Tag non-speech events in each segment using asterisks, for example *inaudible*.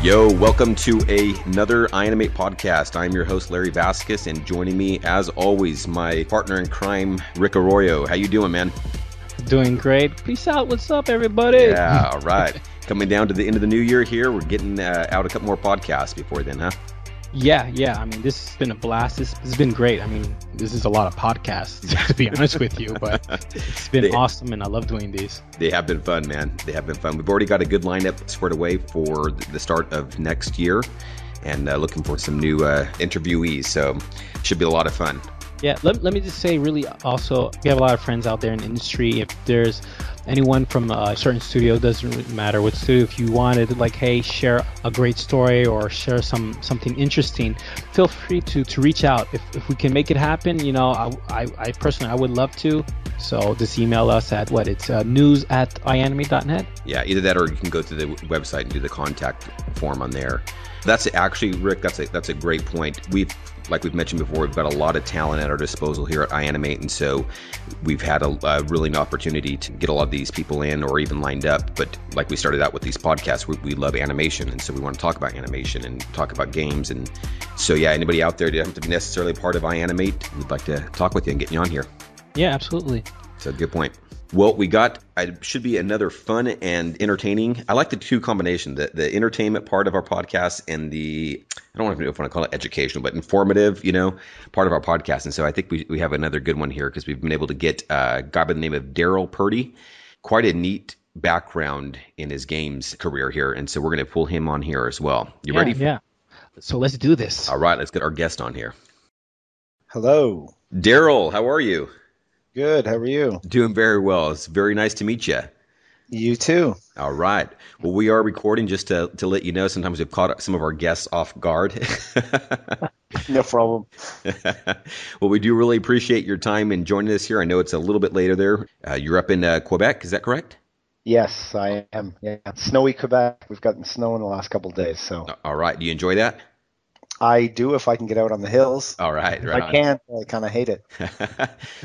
Yo, welcome to a, another iAnimate podcast. I'm your host Larry Vasquez, and joining me, as always, my partner in crime, Rick Arroyo. How you doing, man? Doing great. Peace out. What's up, everybody? Yeah, all right. *laughs* Coming down to the end of the new year here, we're getting uh, out a couple more podcasts before then, huh? Yeah, yeah. I mean, this has been a blast. This, has been great. I mean, this is a lot of podcasts, *laughs* to be honest with you, but *laughs* it's been they, awesome, and I love doing these. They have been fun, man. They have been fun. We've already got a good lineup squared away for the start of next year, and uh, looking for some new uh, interviewees. So, should be a lot of fun. Yeah, let, let me just say, really, also, we have a lot of friends out there in the industry. If there's anyone from a certain studio doesn't really matter what studio if you wanted like hey share a great story or share some something interesting feel free to to reach out. If, if we can make it happen you know I, I, I personally i would love to. So just email us at what? It's uh, news at ianimate.net yeah either that or you can go to the website and do the contact form on there. That's actually rick that's a that's a great point. We've like we've mentioned before, we've got a lot of talent at our disposal here at iAnimate, and so we've had a, a really an opportunity to get a lot of these people in or even lined up. But like we started out with these podcasts, we, we love animation, and so we want to talk about animation and talk about games. And so, yeah, anybody out there doesn't have to be necessarily part of iAnimate, we'd like to talk with you and get you on here. Yeah, absolutely. So, good point. Well, we got it should be another fun and entertaining. I like the two combination, the the entertainment part of our podcast and the I don't want to know if I want to call it educational, but informative, you know, part of our podcast. And so I think we, we have another good one here because we've been able to get uh, a guy by the name of Darryl Purdy, quite a neat background in his games career here. And so we're going to pull him on here as well. You yeah, ready? Yeah. So let's do this. All right, let's get our guest on here. Hello. Darryl, how are you? Good. How are you? Doing very well. It's very nice to meet you. You too. All right. Well, we are recording just to, to let you know. Sometimes we've caught some of our guests off guard. *laughs* no problem. *laughs* well, we do really appreciate your time and joining us here. I know it's a little bit later there. Uh, you're up in uh, Quebec, is that correct? Yes, I am. Yeah, snowy Quebec. We've gotten snow in the last couple of days. So. All right. Do you enjoy that? I do if I can get out on the hills. All right, right. I can't. I kind of hate it. *laughs*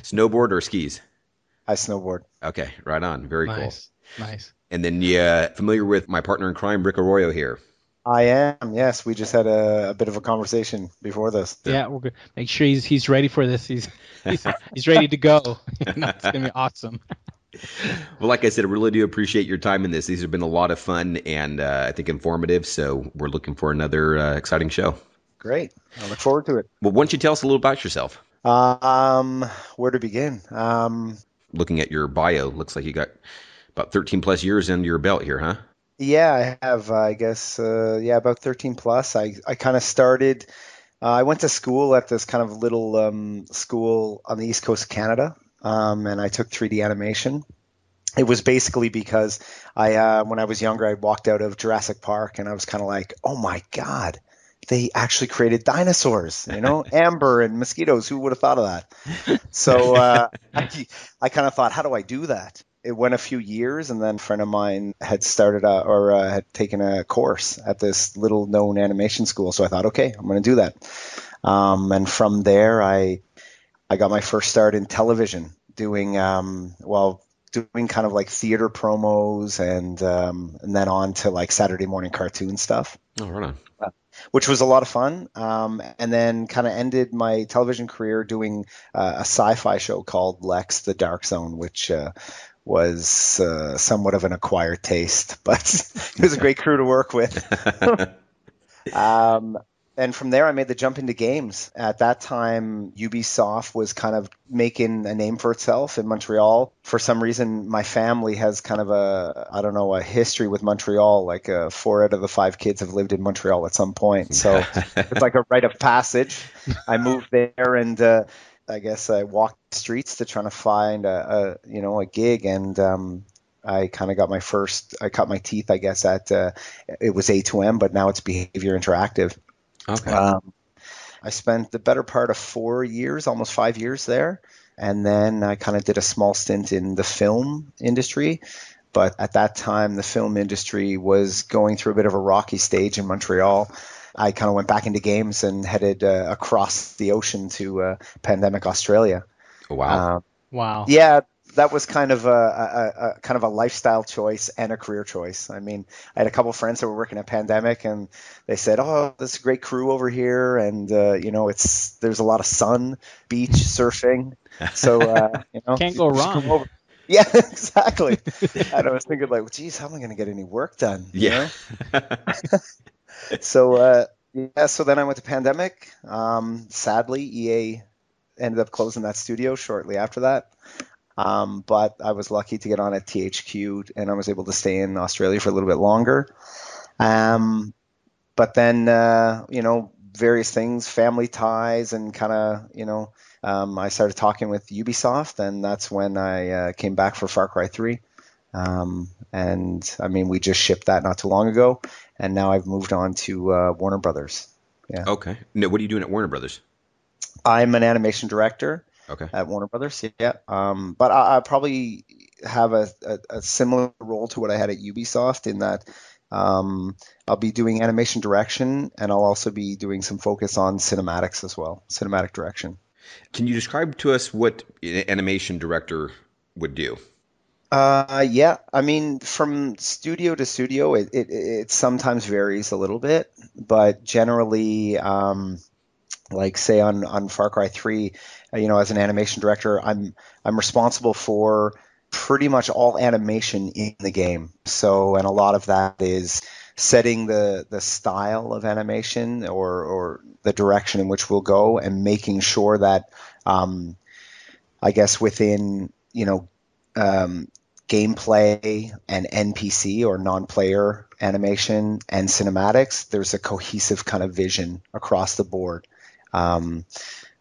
Snowboard or skis? I snowboard. Okay, right on. Very nice. cool. Nice. And then you uh, familiar with my partner in crime, Rick Arroyo here? I am. Yes, we just had a, a bit of a conversation before this. Yeah, we're good. Make sure he's he's ready for this. He's he's, he's ready to go. *laughs* it's gonna be awesome. *laughs* well, like I said, I really do appreciate your time in this. These have been a lot of fun and uh, I think informative. So we're looking for another uh, exciting show. Great. I look forward to it. Well, why don't you tell us a little about yourself? Um, where to begin? Um, Looking at your bio, looks like you got about 13 plus years under your belt here, huh? Yeah, I have. Uh, I guess. Uh, yeah, about 13 plus. I I kind of started. Uh, I went to school at this kind of little um, school on the east coast of Canada, um, and I took 3D animation. It was basically because I, uh, when I was younger, I walked out of Jurassic Park, and I was kind of like, "Oh my god, they actually created dinosaurs, you know, *laughs* amber and mosquitoes. Who would have thought of that? So uh, *laughs* I, I kind of thought, how do I do that? It went a few years, and then a friend of mine had started a, or uh, had taken a course at this little known animation school. So I thought, okay, I'm going to do that. Um, and from there, I I got my first start in television, doing um, well, doing kind of like theater promos, and um, and then on to like Saturday morning cartoon stuff. Oh, right on. Which was a lot of fun. Um, and then kind of ended my television career doing uh, a sci-fi show called Lexx: The Dark Zone, which uh, was uh, somewhat of an acquired taste, *laughs* but it was a great crew to work with. *laughs* um, and from there, I made the jump into games. At that time, Ubisoft was kind of making a name for itself in Montreal. For some reason, my family has kind of a, I don't know, a history with Montreal. Like uh, four out of the five kids have lived in Montreal at some point. So *laughs* it's like a rite of passage. I moved there and, uh, I guess I walked the streets to try to find a, a you know, a gig. And, um, I kind of got my first, I cut my teeth, I guess, at, uh, it was A2M, but now it's Behaviour Interactive. Okay. Um, I spent the better part of four years, almost five years there. And then I kind of did a small stint in the film industry. But at that time, the film industry was going through a bit of a rocky stage in Montreal. I kind of went back into games and headed uh, across the ocean to uh, Pandemic Australia. Oh, wow. Um, wow. Yeah, that was kind of a, a, a, kind of a lifestyle choice and a career choice. I mean, I had a couple friends that were working at Pandemic, and they said, "Oh, this is a great crew over here, and uh, you know, it's there's a lot of sun, beach, surfing, so uh, you know, can't go wrong." *laughs* Yeah, exactly. and I was thinking, like, geez, how am I going to get any work done? Yeah. *laughs* so uh, yeah, so then I went to Pandemic. Um, sadly, EA ended up closing that studio shortly after that. Um, but I was lucky to get on at THQ, and I was able to stay in Australia for a little bit longer. Um, but then, uh, you know, various things, family ties, and kind of, you know, um, I started talking with Ubisoft, and that's when I uh, came back for Far Cry 3. Um, and I mean, we just shipped that not too long ago, and now I've moved on to uh, Warner Brothers. Yeah. Okay. Now, what are you doing at Warner Brothers? I'm an animation director. Okay. At Warner Brothers, yeah. Um, but I, I probably have a, a, a, similar role to what I had at Ubisoft in that um, I'll be doing animation direction, and I'll also be doing some focus on cinematics as well, cinematic direction. Can you describe to us what an animation director would do? Uh, yeah, I mean, from studio to studio, it, it, it sometimes varies a little bit, but generally, um, like say on on Far Cry 3, uh, you know, as an animation director, I'm I'm responsible for pretty much all animation in the game. So, and a lot of that is setting the the style of animation or or the direction in which we'll go, and making sure that, um, I guess within you know um, gameplay and NPC or non-player animation and cinematics, there's a cohesive kind of vision across the board. Um,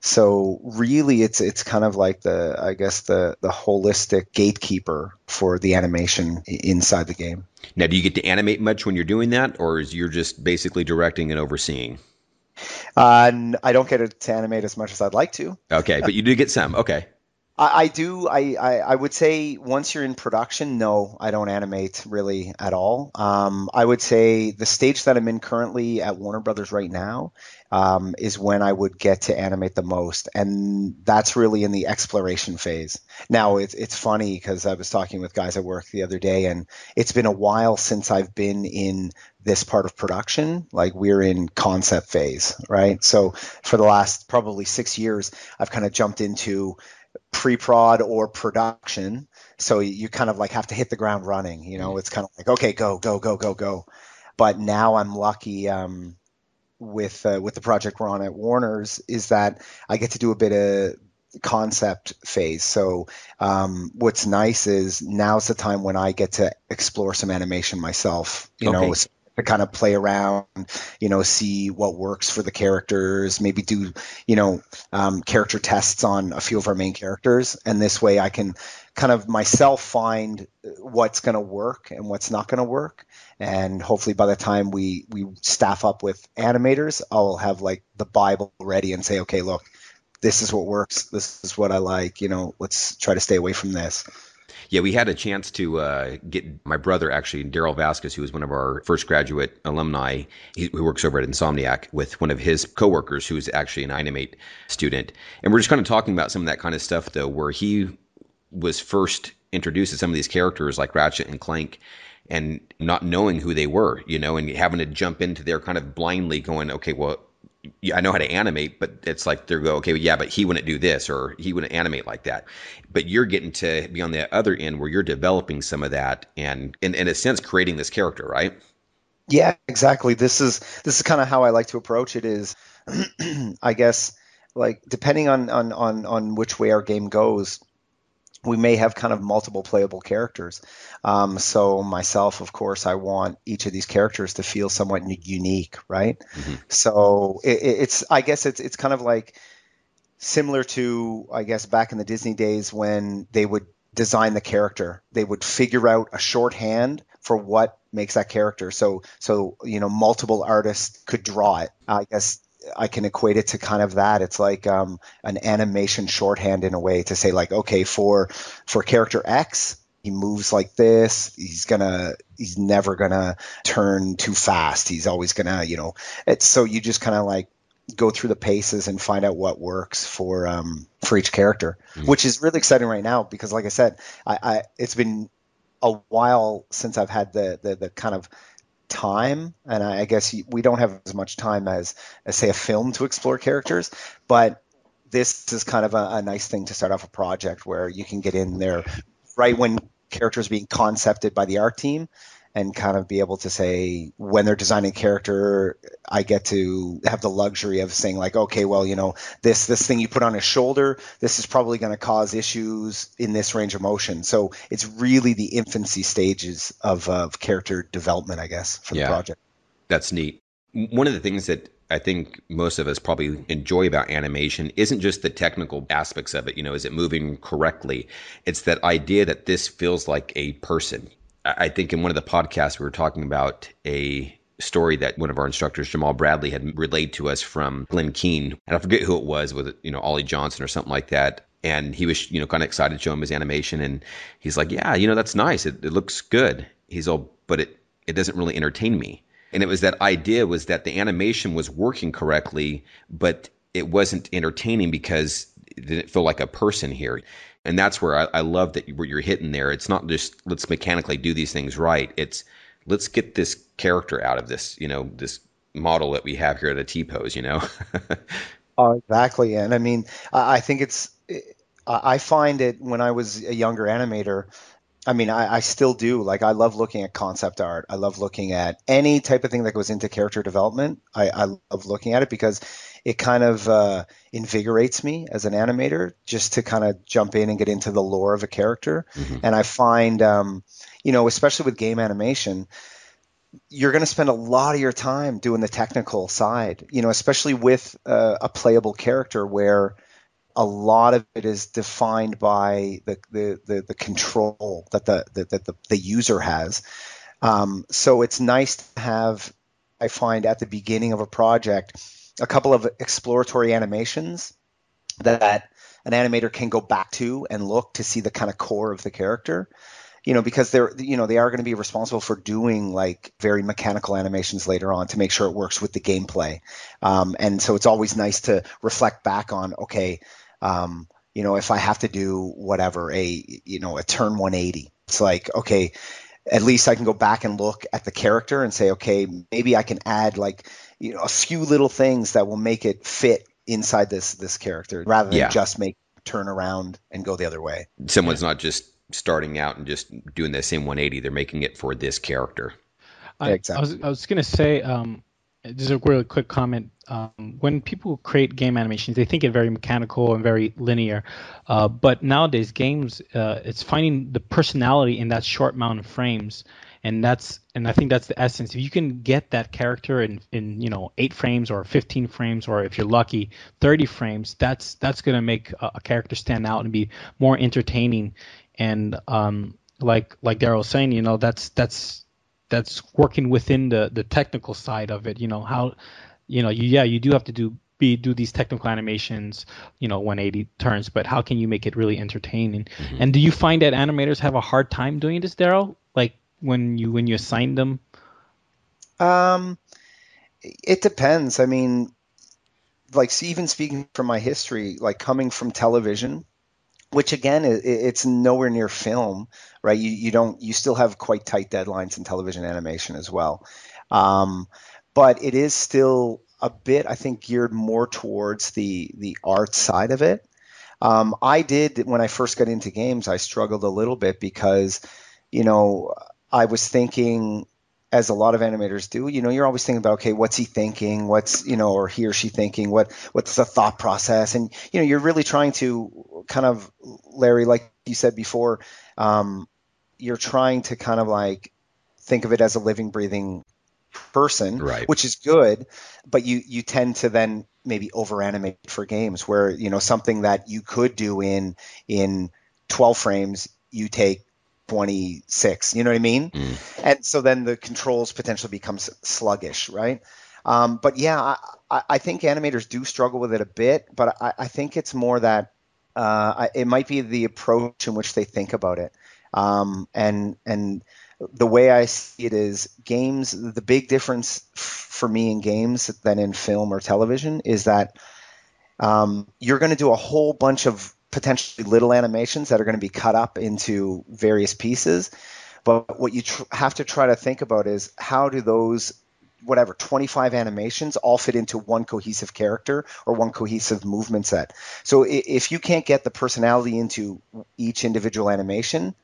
so really, it's it's kind of like the I guess the the holistic gatekeeper for the animation inside the game. Now, do you get to animate much when you're doing that, or is you're just basically directing and overseeing? Uh, I don't get to animate as much as I'd like to. Okay, but you do get some. Okay. I, I do. I, I, I, would say once you're in production, no, I don't animate really at all. Um, I would say the stage that I'm in currently at Warner Brothers right now um, is when I would get to animate the most, and that's really in the exploration phase. Now it's it's funny because I was talking with guys at work the other day, and it's been a while since I've been in this part of production. Like we're in concept phase, right? So for the last probably six years, I've kind of jumped into pre-prod or production so you kind of like have to hit the ground running you know mm-hmm. it's kind of like okay go go go go go but now i'm lucky um, with uh, with the project we're on at warner's is that i get to do a bit of concept phase so um, what's nice is now's the time when i get to explore some animation myself you okay. know to kind of play around, you know, see what works for the characters, maybe do, you know, um, character tests on a few of our main characters. And this way I can kind of myself find what's going to work and what's not going to work. And hopefully by the time we, we staff up with animators, I'll have like the Bible ready and say, okay, look, this is what works. This is what I like. You know, let's try to stay away from this. Yeah, we had a chance to uh, get my brother, actually, Daryl Vasquez, who was one of our first graduate alumni, he, works over at Insomniac, with one of his coworkers, who's actually an iAnimate student. And we're just kind of talking about some of that kind of stuff, though, where he was first introduced to some of these characters like Ratchet and Clank and not knowing who they were, you know, and having to jump into there kind of blindly going, okay, well, I know how to animate, but it's like they're go, okay, yeah, but he wouldn't do this or he wouldn't animate like that. But you're getting to be on the other end where you're developing some of that and in, in a sense creating this character, right? Yeah, exactly. This is this is kind of how I like to approach it is *clears throat* I guess like depending on on on on which way our game goes, we may have kind of multiple playable characters. Um, so myself, of course, I want each of these characters to feel somewhat unique, right? Mm-hmm. So it, it's, I guess it's it's kind of like similar to, I guess, back in the Disney days when they would design the character, they would figure out a shorthand for what makes that character. So so you know, multiple artists could draw it. I guess I can equate it to kind of that. It's like um, an animation shorthand in a way to say like, okay, for for character X, he moves like this. He's gonna, he's never gonna turn too fast. He's always gonna, you know. It's so you just kind of like go through the paces and find out what works for um, for each character, mm-hmm. which is really exciting right now because, like I said, I, I it's been a while since I've had the the, the kind of time, and I, guess we don't have as much time as, as say a film to explore characters, but this is kind of a, a nice thing to start off a project where you can get in there right when characters being concepted by the art team and kind of be able to say when they're designing character i get to have the luxury of saying like okay well you know this this thing you put on his shoulder this is probably going to cause issues in this range of motion so it's really the infancy stages of, of character development i guess for yeah, the project that's neat one of the things that I think most of us probably enjoy about animation isn't just the technical aspects of it. You know, is it moving correctly? It's that idea that this feels like a person. I think in one of the podcasts we were talking about a story that one of our instructors, Jamaal Bradley, had relayed to us from Glen Keane, and I forget who it was, with you know Ollie Johnston or something like that. And he was, you know, kind of excited to show him his animation, and he's like, "Yeah, you know, that's nice. It, it looks good." He's all, but it it doesn't really entertain me. And it was that idea was that the animation was working correctly, but it wasn't entertaining because it didn't feel like a person here and that's where I, I love that where you're hitting there. It's not just let's mechanically do these things right. It's let's get this character out of this, you know, this model that we have here at a T pose, you know. *laughs* oh, exactly. And I mean, I think it's. I find it when I was a younger animator. I mean, I, I, still do. Like, I love looking at concept art. I love looking at any type of thing that goes into character development. I, I love looking at it because it kind of uh, invigorates me as an animator just to kind of jump in and get into the lore of a character. Mm-hmm. And I find, um, you know, especially with game animation, you're going to spend a lot of your time doing the technical side, you know, especially with uh, a playable character where a lot of it is defined by the the, the, the control that the, the, that the, the user has. Um, so it's nice to have, I find, at the beginning of a project, a couple of exploratory animations that an animator can go back to and look to see the kind of core of the character. You know because they're you know they are going to be responsible for doing like very mechanical animations later on to make sure it works with the gameplay. Um, and so it's always nice to reflect back on okay um, you know if i have to do whatever a you know a turn 180 it's like okay at least i can go back and look at the character and say okay maybe i can add like you know a few little things that will make it fit inside this this character rather than yeah. just make turn around and go the other way. Someone's not just starting out and just doing the same 180; they're making it for this character. I, exactly. I was I was gonna say um, just a really quick comment. Um, when people create game animations, they think it very mechanical and very linear. Uh, but nowadays, games, uh, it's finding the personality in that short amount of frames and that's and I think that's the essence. If you can get that character in in you know eight frames or 15 frames, or if you're lucky, 30 frames, that's that's gonna make a, a character stand out and be more entertaining. And um, like like Darryl was saying, you know, that's that's that's working within the the technical side of it. You know how, you know, you, yeah, you do have to do be do these technical animations, you know, 180 turns, but how can you make it really entertaining? Mm-hmm. And do you find that animators have a hard time doing this, Darryl? Like when you when you assign them? Um, it depends. I mean, like even speaking from my history, like coming from television, which again, it's nowhere near film, right? You you don't you still have quite tight deadlines in television animation as well, um, but it is still a bit, I think, geared more towards the the art side of it. Um, I did when I first got into games, I struggled a little bit because, you know, I was thinking, as a lot of animators do, you know, you're always thinking about, okay, what's he thinking? What's, you know, or he or she thinking? What, what's the thought process? And, you know, you're really trying to kind of, Larry, like you said before, um, you're trying to kind of like think of it as a living, breathing person, right. which is good, but you, you tend to then maybe over animate for games where, you know, something that you could do in, in 12 frames, you take 26. You know what I mean? Mm. And so then the controls potentially becomes sluggish, right? Um, but yeah, I, I, think animators do struggle with it a bit, but I, I think it's more that uh, it might be the approach in which they think about it. Um, and and the way I see it is games. The big difference f- for me in games than in film or television is that um, you're going to do a whole bunch of potentially little animations that are going to be cut up into various pieces. But what you tr- have to try to think about is how do those whatever 25 animations all fit into one cohesive character or one cohesive movement set. So if you can't get the personality into each individual animation,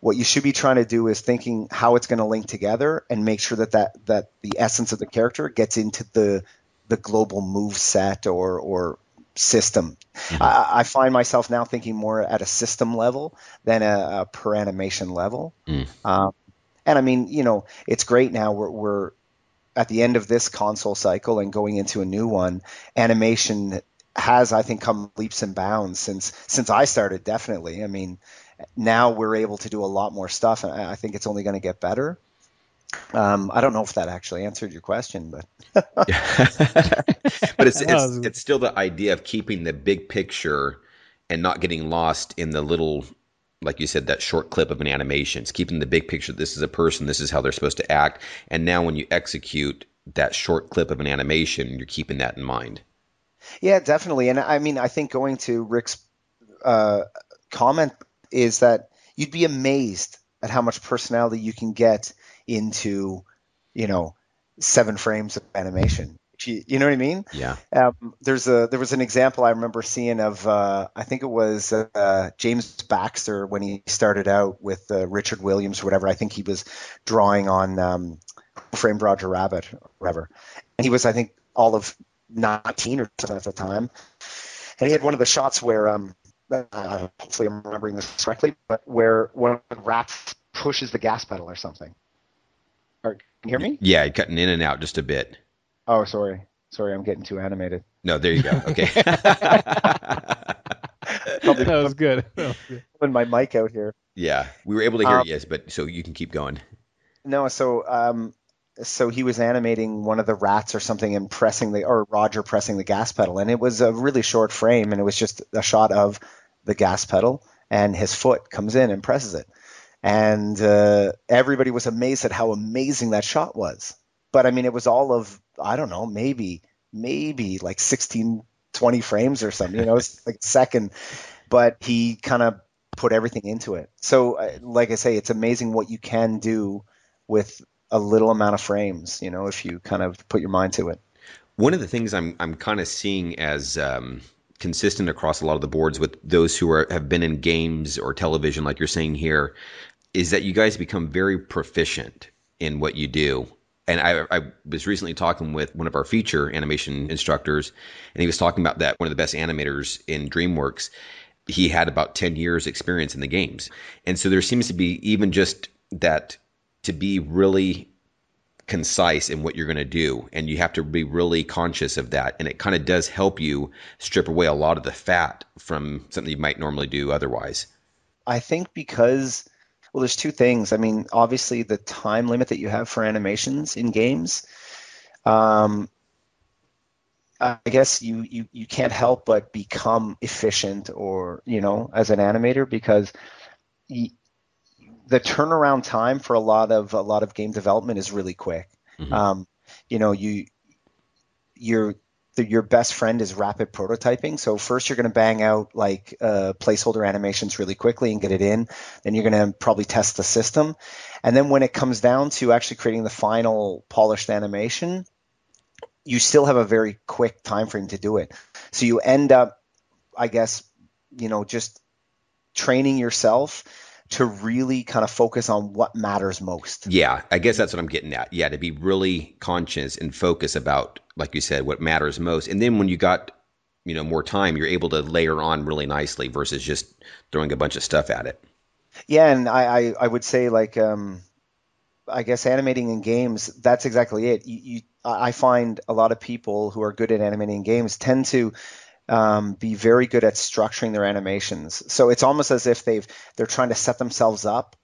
what you should be trying to do is thinking how it's going to link together and make sure that, that that the essence of the character gets into the the global move set or or system. Mm-hmm. I, I, find myself now thinking more at a system level than a, a per animation level. Mm. Um, and I mean, you know, it's great now. We're, we're at the end of this console cycle and going into a new one. Animation has, I think, come leaps and bounds since since I started. Definitely. I mean, now we're able to do a lot more stuff, and I think it's only going to get better. Um, I don't know if that actually answered your question, but *laughs* but *laughs* it's, it's it's still the idea of keeping the big picture and not getting lost in the little, like you said, that short clip of an animation. It's keeping the big picture. This is a person. This is how they're supposed to act. And now, when you execute that short clip of an animation, you're keeping that in mind. Yeah, definitely. And I mean, I think going to Rick's uh, comment is that you'd be amazed at how much personality you can get into, you know, seven frames of animation. You, you know what I mean? Yeah. Um, there's a there was an example I remember seeing of uh, I think it was uh, James Baxter when he started out with uh, Richard Williams or whatever. I think he was drawing on um, framed Roger Rabbit or whatever, and he was I think all of 19 or something at the time, and he had one of the shots where um, uh, hopefully I'm remembering this correctly, but where one of the rats pushes the gas pedal or something. Or, can you hear me? Yeah, cutting in and out just a bit. Oh, sorry. Sorry, I'm getting too animated. No, there you go. Okay. *laughs* Probably that was good. Putting my mic out here. Yeah, we were able to hear um, yes, but so you can keep going. No, so um, so he was animating one of the rats or something and pressing the or Roger pressing the gas pedal, and it was a really short frame, and it was just a shot of the gas pedal, and his foot comes in and presses it, and uh, everybody was amazed at how amazing that shot was. But I mean, it was all of I don't know, maybe maybe like 16, 20 frames or something. You know, it's like second, but he kind of put everything into it. So, uh, like I say, it's amazing what you can do with a little amount of frames. You know, if you kind of put your mind to it. One of the things I'm I'm kind of seeing as um, consistent across a lot of the boards with those who are have been in games or television, like you're saying here, is that you guys become very proficient in what you do. And I, I, was recently talking with one of our feature animation instructors, and he was talking about that one of the best animators in DreamWorks. He had about 10 years experience in the games. And so there seems to be even just that to be really concise in what you're going to do and you have to be really conscious of that and it kind of does help you strip away a lot of the fat from something you might normally do otherwise i think because well, there's two things. I mean, obviously the time limit that you have for animations in games. Um, I guess you, you you can't help but become efficient, or you know, as an animator, because the turnaround time for a lot of a lot of game development is really quick. Mm-hmm. Um, you know, you you're your best friend is rapid prototyping. So first you're going to bang out like uh, placeholder animations really quickly and get it in. Then you're going to probably test the system, and then when it comes down to actually creating the final polished animation, you still have a very quick time frame to do it. So you end up, I guess, you know, just training yourself to really kind of focus on what matters most. Yeah, I guess that's what I'm getting at. Yeah, to be really conscious and focus about, like you said, what matters most. And then when you got, you know, more time, you're able to layer on really nicely versus just throwing a bunch of stuff at it. Yeah, and I, I, I would say like, um, I guess animating in games, that's exactly it. You, you, I find a lot of people who are good at animating games tend to um, be very good at structuring their animations. So it's almost as if they've they're trying to set themselves up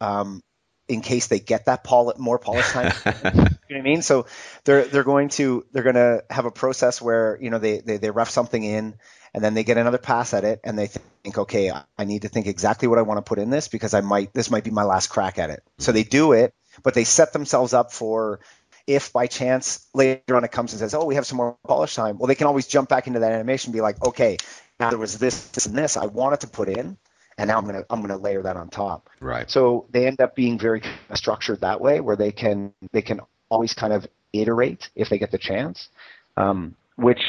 um, in case they get that pol- more polish time. you *laughs* know You know what I mean? So they're they're going to they're going to have a process where you know they, they they rough something in and then they get another pass at it and they think okay i need to think exactly what i want to put in this because i might this might be my last crack at it so they do it but they set themselves up for if by chance later on it comes and says oh we have some more polish time well they can always jump back into that animation and be like okay now there was this this and this i wanted to put in and now i'm going to i'm to layer that on top right so they end up being very structured that way where they can they can always kind of iterate if they get the chance um, which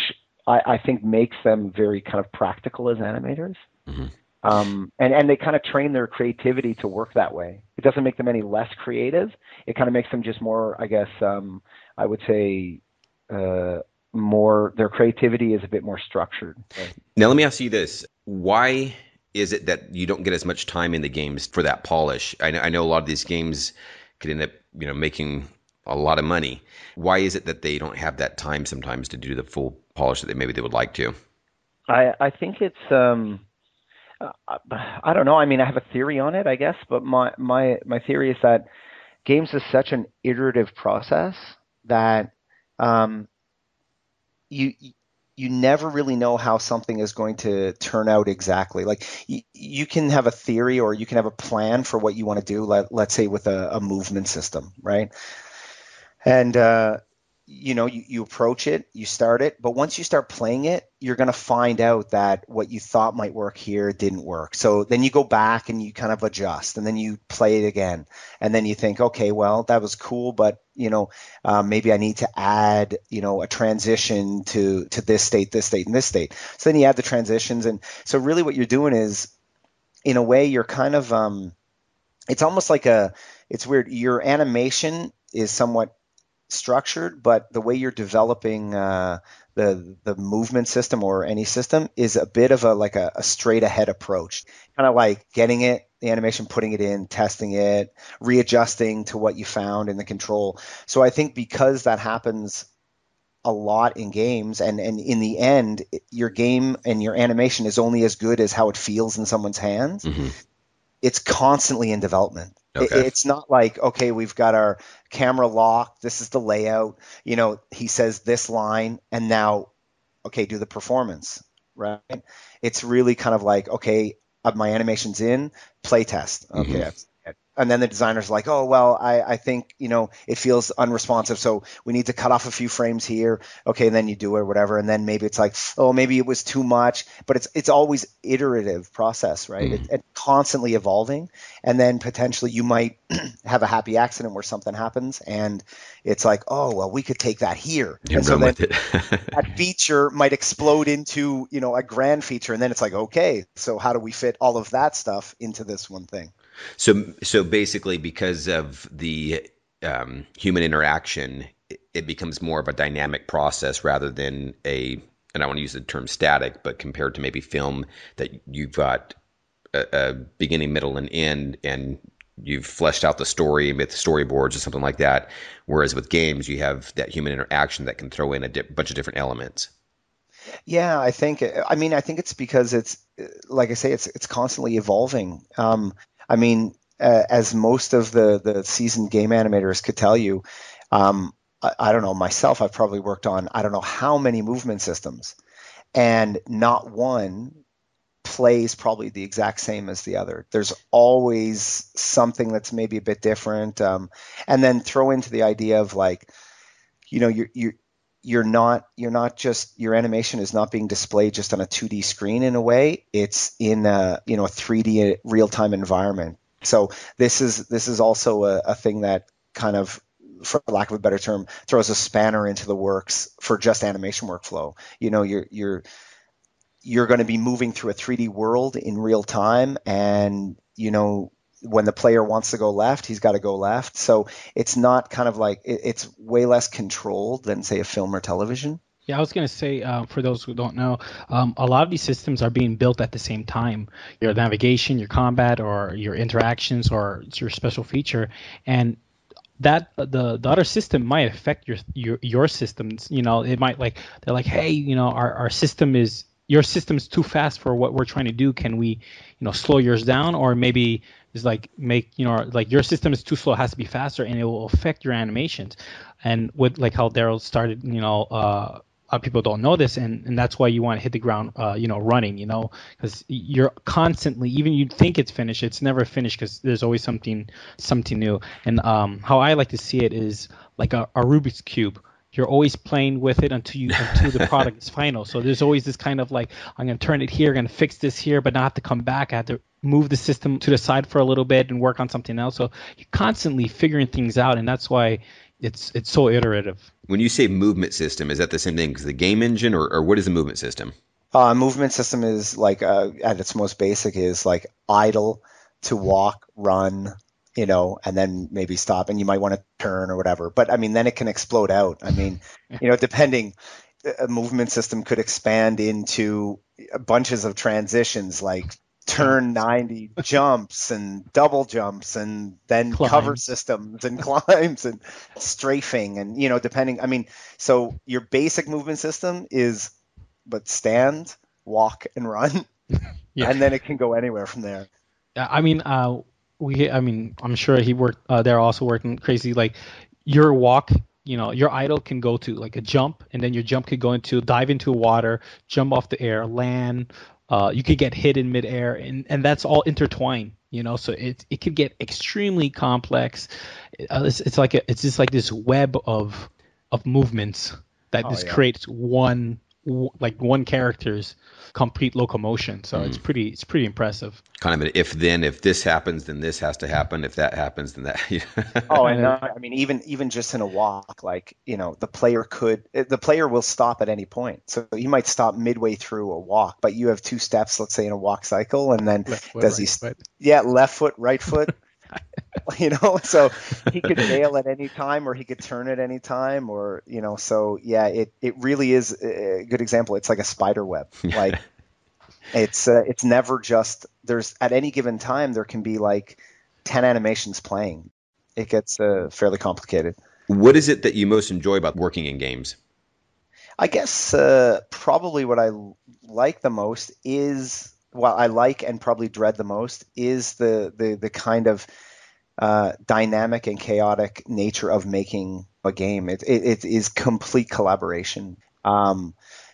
I, I think makes them very kind of practical as animators. Mm-hmm. Um, and, and they kind of train their creativity to work that way. It doesn't make them any less creative. It kind of makes them just more, I guess, um, I would say, uh, more, their creativity is a bit more structured. Right? Now, let me ask you this. Why is it that you don't get as much time in the games for that polish? I know, I know a lot of these games could end up, you know, making a lot of money. Why is it that they don't have that time sometimes to do the full polish that they maybe they would like to? I I think it's um I don't know. I mean, I have a theory on it, I guess, but my my my theory is that games is such an iterative process that um you you never really know how something is going to turn out exactly. Like you, you can have a theory or you can have a plan for what you want to do. Let, let's say with a, a movement system, right? and uh, you know you, you approach it you start it but once you start playing it you're going to find out that what you thought might work here didn't work. So then you go back and you kind of adjust and then you play it again and then you think okay well that was cool but you know um, maybe i need to add you know a transition to to this state this state and this state. So then you add the transitions and so really what you're doing is in a way you're kind of um it's almost like a it's weird your animation is somewhat structured, but the way you're developing uh, the the movement system or any system is a bit of a like a, a straight ahead approach, kind of like getting it, the animation, putting it in, testing it, readjusting to what you found in the control. So I think because that happens a lot in games and and in the end your game and your animation is only as good as how it feels in someone's hands mm-hmm. it's constantly in development Okay. It's not like, okay, we've got our camera locked. This is the layout. You know, he says this line, and now, okay, do the performance, right? It's really kind of like, okay, my animation's in, play test. Okay, mm-hmm and then the designer's like, oh well, I, I think you know it feels unresponsive, so we need to cut off a few frames here. Okay, and then you do it or whatever, and then maybe it's like, oh, maybe it was too much, but it's it's always iterative process, right? Mm. It, it, constantly evolving, and then potentially you might *clears throat* have a happy accident where something happens, and it's like, oh well, we could take that here, you and so then *laughs* that feature might explode into you know a grand feature, and then it's like, okay, so how do we fit all of that stuff into this one thing? So, so basically, because of the um, human interaction, it, becomes more of a dynamic process rather than a, and I want to use the term static, but compared to maybe film that you've got a, a beginning, middle, and end, and you've fleshed out the story with storyboards or something like that. Whereas with games, you have that human interaction that can throw in a di- bunch of different elements. Yeah, I think. I mean, I think it's because it's like I say, it's it's constantly evolving. Um, I mean, uh, as most of the the seasoned game animators could tell you, um, I, I, don't know myself. I've probably worked on I don't know how many movement systems, and not one plays probably the exact same as the other. There's always something that's maybe a bit different, um, and then throw into the idea of like, you know, you're you're you're not you're not just your animation is not being displayed just on a 2D screen in a way. It's in a you know a 3D real time environment. So this is this is also a, a thing that kind of for lack of a better term, throws a spanner into the works for just animation workflow. You know, you're you're you're going to be moving through a 3D world in real time, and you know when the player wants to go left, he's got to go left. So it's not kind of like it, it's way less controlled than say a film or television. Yeah, I was going to say, uh, for those who don't know, um, a lot of these systems are being built at the same time. Your navigation, your combat, or your interactions, or your special feature, and that the the other system might affect your your your systems. You know, it might like they're like, hey, you know, our our system is your system's too fast for what we're trying to do. Can we, you know, slow yours down, or maybe is like make you know like your system is too slow, it has to be faster, and it will affect your animations. And with like how Darryl started, you know, uh, people don't know this, and, and that's why you want to hit the ground, uh, you know, running, you know, because you're constantly, even you think it's finished, it's never finished because there's always something, something new. And um, how I like to see it is like a, a Rubik's cube. You're always playing with it until you until the *laughs* product is final. So there's always this kind of like I'm gonna turn it here, I'm gonna fix this here, but not have to come back. I have to move the system to the side for a little bit and work on something else. So you're constantly figuring things out, and that's why it's it's so iterative. When you say movement system, is that the same thing as the game engine, or, or what is a movement system? Uh, movement system is like uh, at its most basic is like idle to walk, run, you know, and then maybe stop, and you might want to turn or whatever. But I mean, then it can explode out. I mean, *laughs* you know, depending, a movement system could expand into bunches of transitions like turn 90 *laughs* jumps and double jumps and then Climb. cover systems and *laughs* climbs and strafing and you know depending i mean so your basic movement system is but stand walk and run yeah. and then it can go anywhere from there Yeah, i mean uh we i mean i'm sure he worked uh, they're also working crazy like your walk you know your idle can go to like a jump and then your jump could go into dive into water jump off the air land uh, you could get hit in midair, and and that's all intertwined. You know, so it it could get extremely complex. Uh, it's, it's like a, it's just like this web of of movements that oh, just yeah. creates one like one character's complete locomotion. So mm. it's pretty it's pretty impressive. Kind of an if then if this happens then this has to happen. If that happens then that. *laughs* oh, and uh, I mean even even just in a walk, like you know the player could the player will stop at any point. So he might stop midway through a walk, but you have two steps, let's say in a walk cycle, and then foot, does right he? Foot. Yeah, left foot, right foot. *laughs* *laughs* you know so he could *laughs* bail at any time or he could turn at any time or you know so yeah it it really is a good example. It's like a spider web. *laughs* Like it's uh, it's never just there's at any given time there can be like 10 animations playing. It gets uh, fairly complicated. What is it that you most enjoy about working in games? I guess uh, probably what i like the most is well, I like and probably dread the most is the the the kind of uh, dynamic and chaotic nature of making a game. It, it, it is complete collaboration. Um,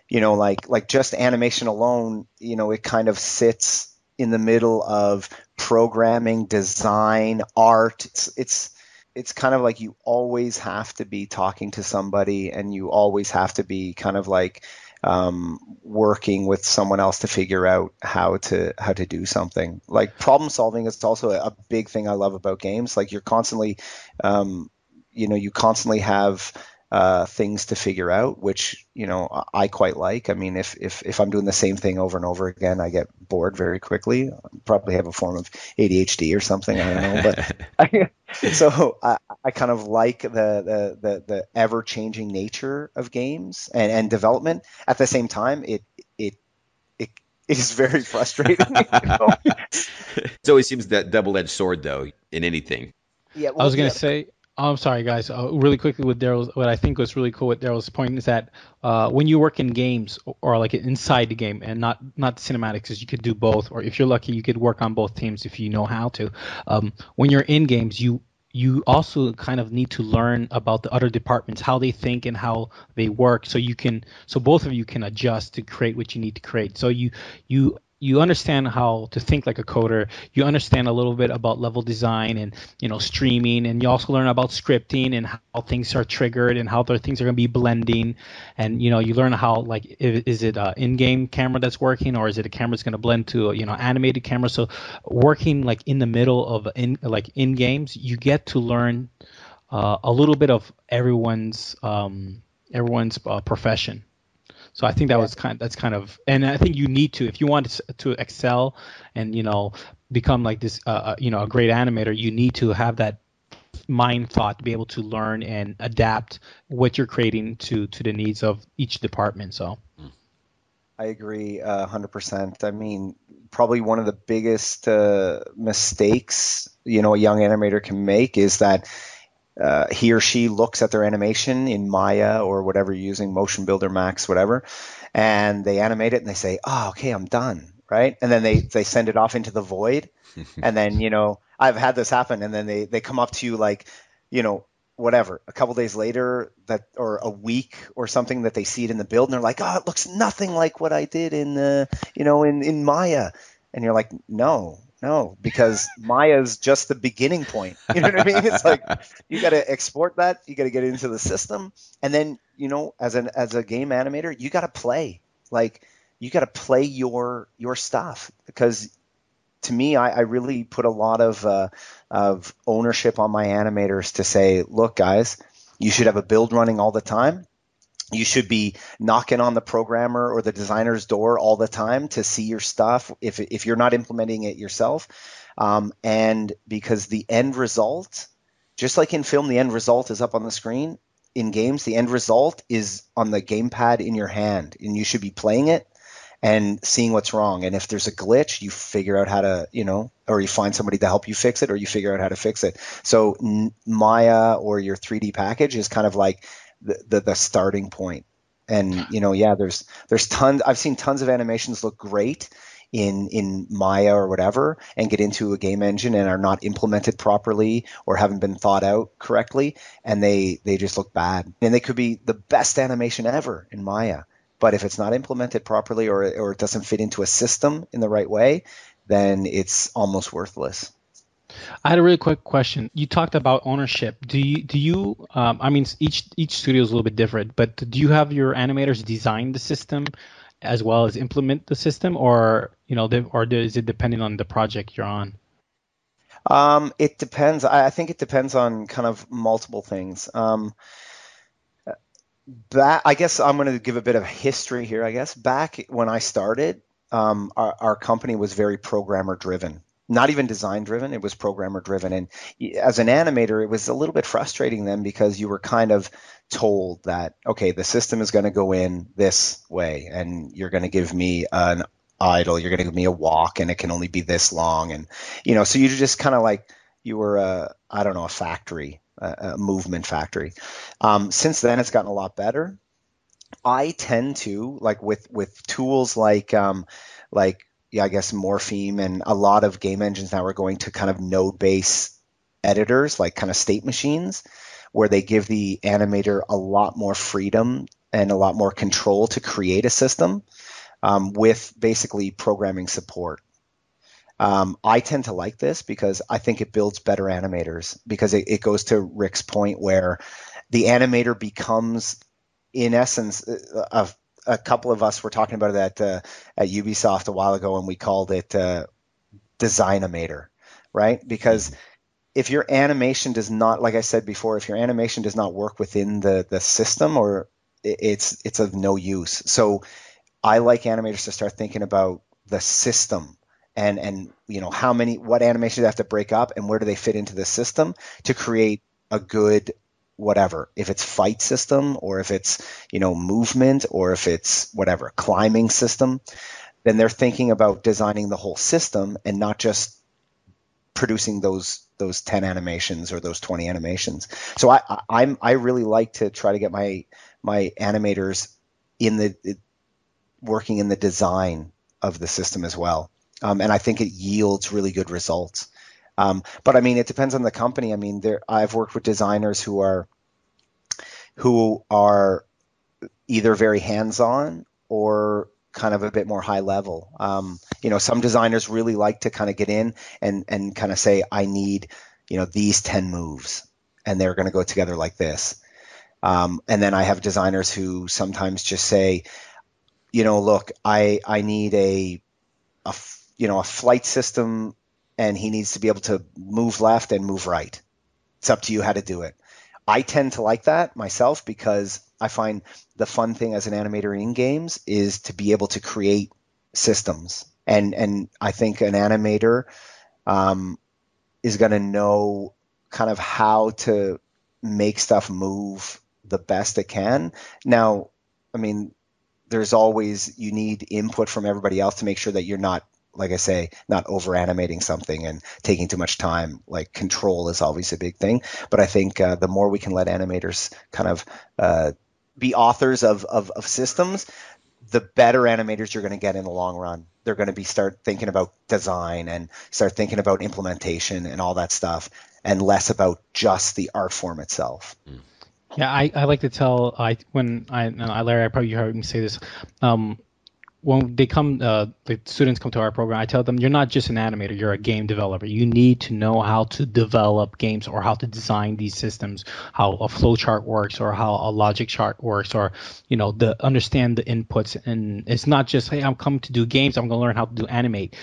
you know, like like just animation alone, you know, it kind of sits in the middle of programming, design, art. It's it's it's kind of like you always have to be talking to somebody, and you always have to be kind of like um, working with someone else to figure out how to how to do something. Like problem solving is also a, big thing I love about games. Like you're constantly, um, you know, you constantly have uh, things to figure out, which you know I quite like. I mean, if if if I'm doing the same thing over and over again, I get bored very quickly. Probably have a form of ADHD or something. I don't know, but *laughs* I, so I, I kind of like the the the, the ever changing nature of games and, and development. At the same time, it it it it is very *laughs* frustrating. *laughs* it always seems that double edged sword though in anything. Yeah, well, I was gonna yeah. say I'm sorry, guys. Uh, really quickly with Darryl's, what I think was really cool with Darryl's point is that uh, when you work in games or like inside the game and not not cinematics, is you could do both, or if you're lucky, you could work on both teams if you know how to. Um, when you're in games, you you also kind of need to learn about the other departments, how they think and how they work, so you can so both of you can adjust to create what you need to create. So you you you understand how to think like a coder. You understand a little bit about level design and you know streaming, and you also learn about scripting and how things are triggered and how things are going to be blending. And you know you learn how like is it an in-game camera that's working or is it a camera that's going to blend to you know animated camera. So working like in the middle of in like in games, you get to learn uh, a little bit of everyone's um, everyone's uh, profession so I think that was kind. That's kind of, and I think you need to if you want to excel and you know become like this, uh, uh, you know, a great animator. You need to have that mind thought to be able to learn and adapt what you're creating to to the needs of each department. So. I agree uh, 100%. I mean, probably one of the biggest uh, mistakes you know a young animator can make is that uh, he or she looks at their animation in Maya or whatever you're using, Motion Builder Max, whatever, and they animate it and they say, "Oh, okay, I'm done." Right, and then they they send it off into the void, *laughs* and then you know I've had this happen, and then they they come up to you like, you know, whatever, a couple days later that or a week or something that they see it in the build and they're like, "Oh, it looks nothing like what I did in the, you know, in in Maya." And you're like, "No, no, because Maya's just the beginning point. *laughs* You know what I mean? It's like you got to export that, you got to get into the system, and then you know, as an as a game animator, you got to play. Like you got to play your your stuff because to me, I, I really put a lot of uh, of ownership on my animators to say, look, guys, you should have a build running all the time you should be knocking on the programmer or the designer's door all the time to see your stuff if, if you're not implementing it yourself. Um, and because the end result just like in film the end result is up on the screen. In games the end result is on the gamepad in your hand and you should be playing it and seeing what's wrong. And if there's a glitch you figure out how to you know or you find somebody to help you fix it or you figure out how to fix it. So maya or your 3d package is kind of like the, the, the starting point. And you know, yeah, there's there's tons. I've seen tons of animations look great in in Maya or whatever, and get into a game engine and are not implemented properly or haven't been thought out correctly, and they they just look bad. And they could be the best animation ever in Maya, but if it's not implemented properly or or it doesn't fit into a system in the right way, then it's almost worthless. I had a really quick question. You talked about ownership. Do you do you? Um, I mean, each each studio is a little bit different, but do you have your animators design the system as well as implement the system, or you know, or is it depending on the project you're on? Um, it depends. I, think it depends on kind of multiple things. Um, that I guess I'm going to give a bit of history here. I guess back when I started, um, our, our company was very programmer driven not even design driven it was programmer driven and as an animator it was a little bit frustrating then because you were kind of told that okay the system is going to go in this way and you're going to give me an idle you're going to give me a walk and it can only be this long. And you know so you just kind of like you were a i don't know a factory a, a movement factory. Um, since then it's gotten a lot better. I tend to like with with tools like um, like yeah, I guess Morpheme and a lot of game engines now are going to kind of node based editors, like kind of state machines, where they give the animator a lot more freedom and a lot more control to create a system um, with basically programming support. Um, I tend to like this because I think it builds better animators because it, it goes to Rick's point where the animator becomes, in essence, a, a couple of us were talking about it at uh, at Ubisoft a while ago, and we called it uh, Designamator, right? Because if your animation does not, like I said before, if your animation does not work within the the system, or it's it's of no use. So I like animators to start thinking about the system and and you know how many what animations they have to break up and where do they fit into the system to create a good whatever. If it's fight system or if it's you know movement or if it's whatever climbing system then they're thinking about designing the whole system and not just producing those those 10 animations or those 20 animations. So i, I am i really like to try to get my my animators in the working in the design of the system as well. Um, and i think it yields really good results. Um, but I mean, it depends on the company. I mean, there I've worked with designers who are who are either very hands-on or kind of a bit more high level. Um, you know, some designers really like to kind of get in and and kind of say, I need, you know, these ten moves, and they're going to go together like this. Um, and then I have designers who sometimes just say, you know, look, I I need a a you know a flight system and he needs to be able to move left and move right. It's up to you how to do it. I tend to like that myself because I find the fun thing as an animator in games is to be able to create systems. And and I think an animator um, is going to know kind of how to make stuff move the best it can. Now, I mean, there's always you need input from everybody else to make sure that you're not like I say, not over animating something and taking too much time. Like control is always a big thing. But I think uh, the more we can let animators kind of uh, be authors of, of, of systems, the better animators you're going to get in the long run. They're going to be start thinking about design and start thinking about implementation and all that stuff, and less about just the art form itself. Yeah, I, I like to tell I when I, I Larry I probably heard me say this. Um, when they come, uh, the students come to our program, I tell them you're not just an animator, you're a game developer. You need to know how to develop games or how to design these systems, how a flowchart works or how a logic chart works, or you know, the understand the inputs. And it's not just hey, I'm coming to do games. I'm gonna learn how to do animate.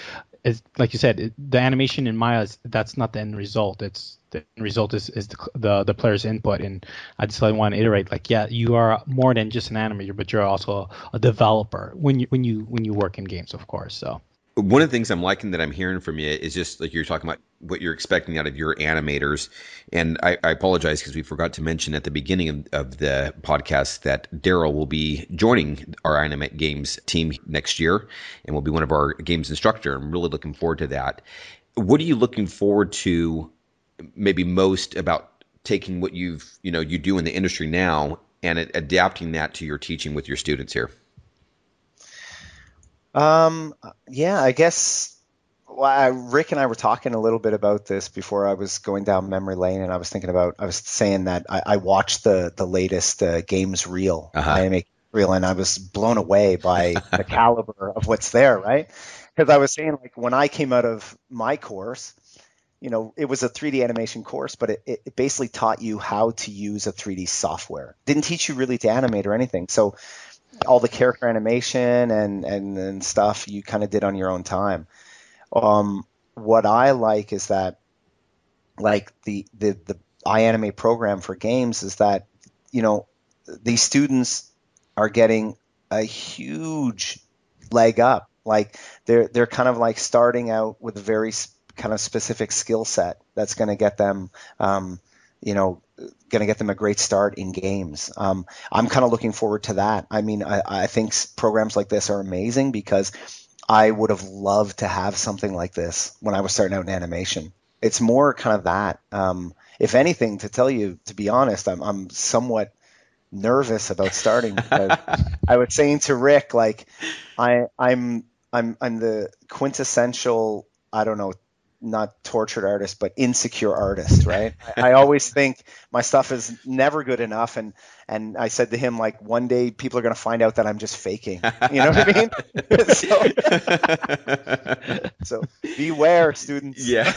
It's, like you said, the animation in Maya is that's not the end result. It's the result is, is the, the, the player's input. And I just want to iterate like, yeah, you are more than just an animator, but you're also a developer when you when you when you work in games, of course. So one of the things I'm liking that I'm hearing from you is just like you're talking about what you're expecting out of your animators. And I, I apologize because we forgot to mention at the beginning of, of the podcast that Darryl will be joining our Animate Games team next year and will be one of our games instructor. I'm really looking forward to that. What are you looking forward to maybe most about taking what you've you know you do in the industry now and adapting that to your teaching with your students here? Um, yeah, I guess well, I, Rick and I were talking a little bit about this before I was going down memory lane, and I was thinking about I was saying that I, I watched the the latest uh, games reel, uh-huh. reel, and I was blown away by the *laughs* caliber of what's there, right? Because I was saying like when I came out of my course, you know, it was a 3D animation course, but it, it basically taught you how to use a 3D software. Didn't teach you really to animate or anything. So all the character animation and and, and stuff you kind of did on your own time. Um, what I like is that, like the the the iAnimate program for games is that, you know, these students are getting a huge leg up. Like they're they're kind of like starting out with a very kind of specific skill set that's going to get them, um, you know, going to get them a great start in games. Um, I'm kind of looking forward to that. I mean, I, I think programs like this are amazing because I would have loved to have something like this when I was starting out in animation. It's more kind of that. Um, if anything, to tell you, to be honest, I'm, I'm somewhat nervous about starting *laughs* I was saying to Rick, like, I, I'm, I'm, I'm the quintessential, I don't know, not tortured artist, but insecure artist, right? I, *laughs* I, always think my stuff is never good enough, and and I said to him like, one day people are going to find out that I'm just faking. You know what I mean? *laughs* so, *laughs* so, beware, students. Yeah,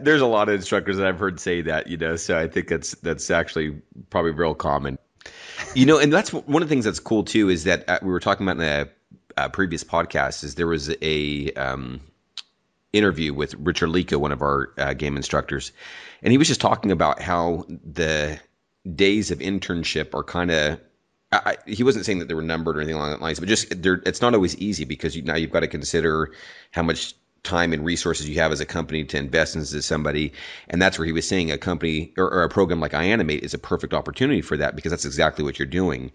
there's a lot of instructors that I've heard say that, you know. So I think that's that's actually probably real common. You know, and that's one of the things that's cool too is that uh, we were talking about in the uh, previous podcast is there was a um, interview with Richard Lico, one of our uh, game instructors, and he was just talking about how the days of internship are kind of. he wasn't saying that they were numbered or anything along that lines, but just it's not always easy because you, now you've got to consider how much time and resources you have as a company to invest into somebody. And that's where he was saying a company or, or, a program like iAnimate is a perfect opportunity for that because that's exactly what you're doing.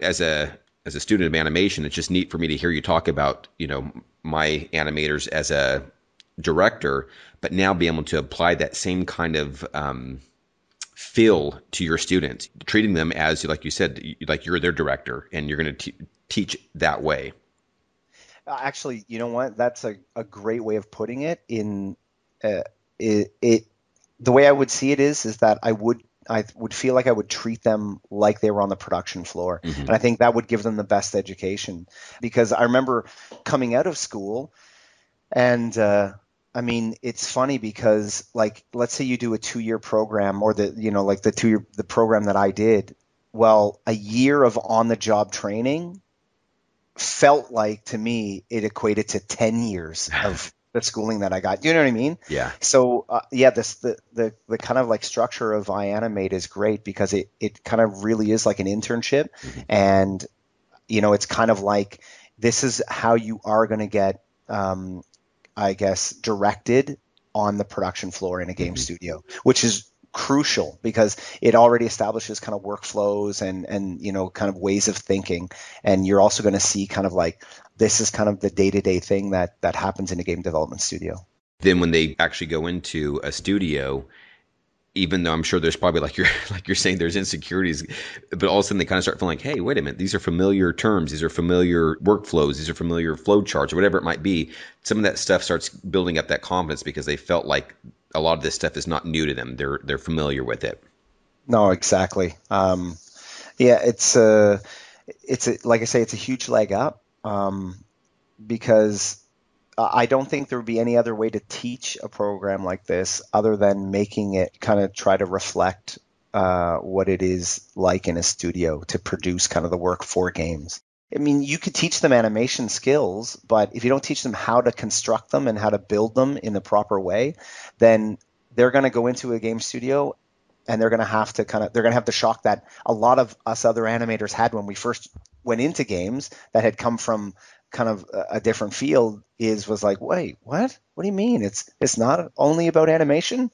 As a as a student of animation, it's just neat for me to hear you talk about, you know, my animators as a director, but now be able to apply that same kind of um, feel to your students, treating them as, like you said, like you're their director and you're going to teach that way. Uh, actually, you know what? That's a, a great way of putting it. In uh, it, it, the way I would see it is, is that I would I would feel like I would treat them like they were on the production floor. Mm-hmm. And I think that would give them the best education. Because I remember coming out of school and uh, I mean, it's funny because like let's say you do a 2-year program or the you know like the 2-year the program that I did, well, a year of on the job training felt like to me it equated to 10 years of *laughs* the schooling that I got. Do you know what I mean? Yeah. So uh, yeah, this the, the the kind of like structure of iAnimate is great because it it kind of really is like an internship, mm-hmm. and you know it's kind of like this is how you are going to get um, I guess, directed on the production floor in a game mm-hmm. studio, which is crucial because it already establishes kind of workflows and and you know kind of ways of thinking and you're also going to see kind of like this is kind of the day-to-day thing that that happens in a game development studio. Then when they actually go into a studio, even though I'm sure there's probably like you're *laughs* like you're saying there's insecurities, but all of a sudden they kind of start feeling like, hey, wait a minute, these are familiar terms, these are familiar workflows, these are familiar flow charts, or whatever it might be. Some of that stuff starts building up that confidence because they felt like a lot of this stuff is not new to them. They're they're familiar with it. No, exactly. Um, yeah, it's a, it's a, like I say, it's a huge leg up um, because I don't think there would be any other way to teach a program like this other than making it kind of try to reflect uh, what it is like in a studio to produce kind of the work for games. I mean, you could teach them animation skills, but if you don't teach them how to construct them and how to build them in the proper way, then they're going to go into a game studio and they're going to have to kind of they're going to have the shock that a lot of us other animators had when we first went into games that had come from kind of a different field is was like wait what? What do you mean? It's it's not only about animation?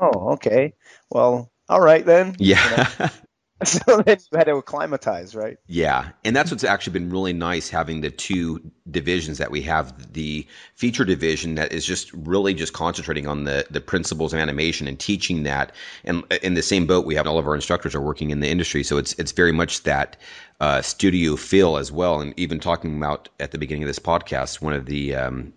Oh okay. Well all right then. Yeah. You know? *laughs* *laughs* so then you had to acclimatize, right? Yeah, and that's what's actually been really nice having the two divisions that we have. The feature division that is just really just concentrating on the the principles of animation and teaching that. And in the same boat, we have all of our instructors are working in the industry, so it's it's very much that uh, studio feel as well. And even talking about at the beginning of this podcast, one of the um,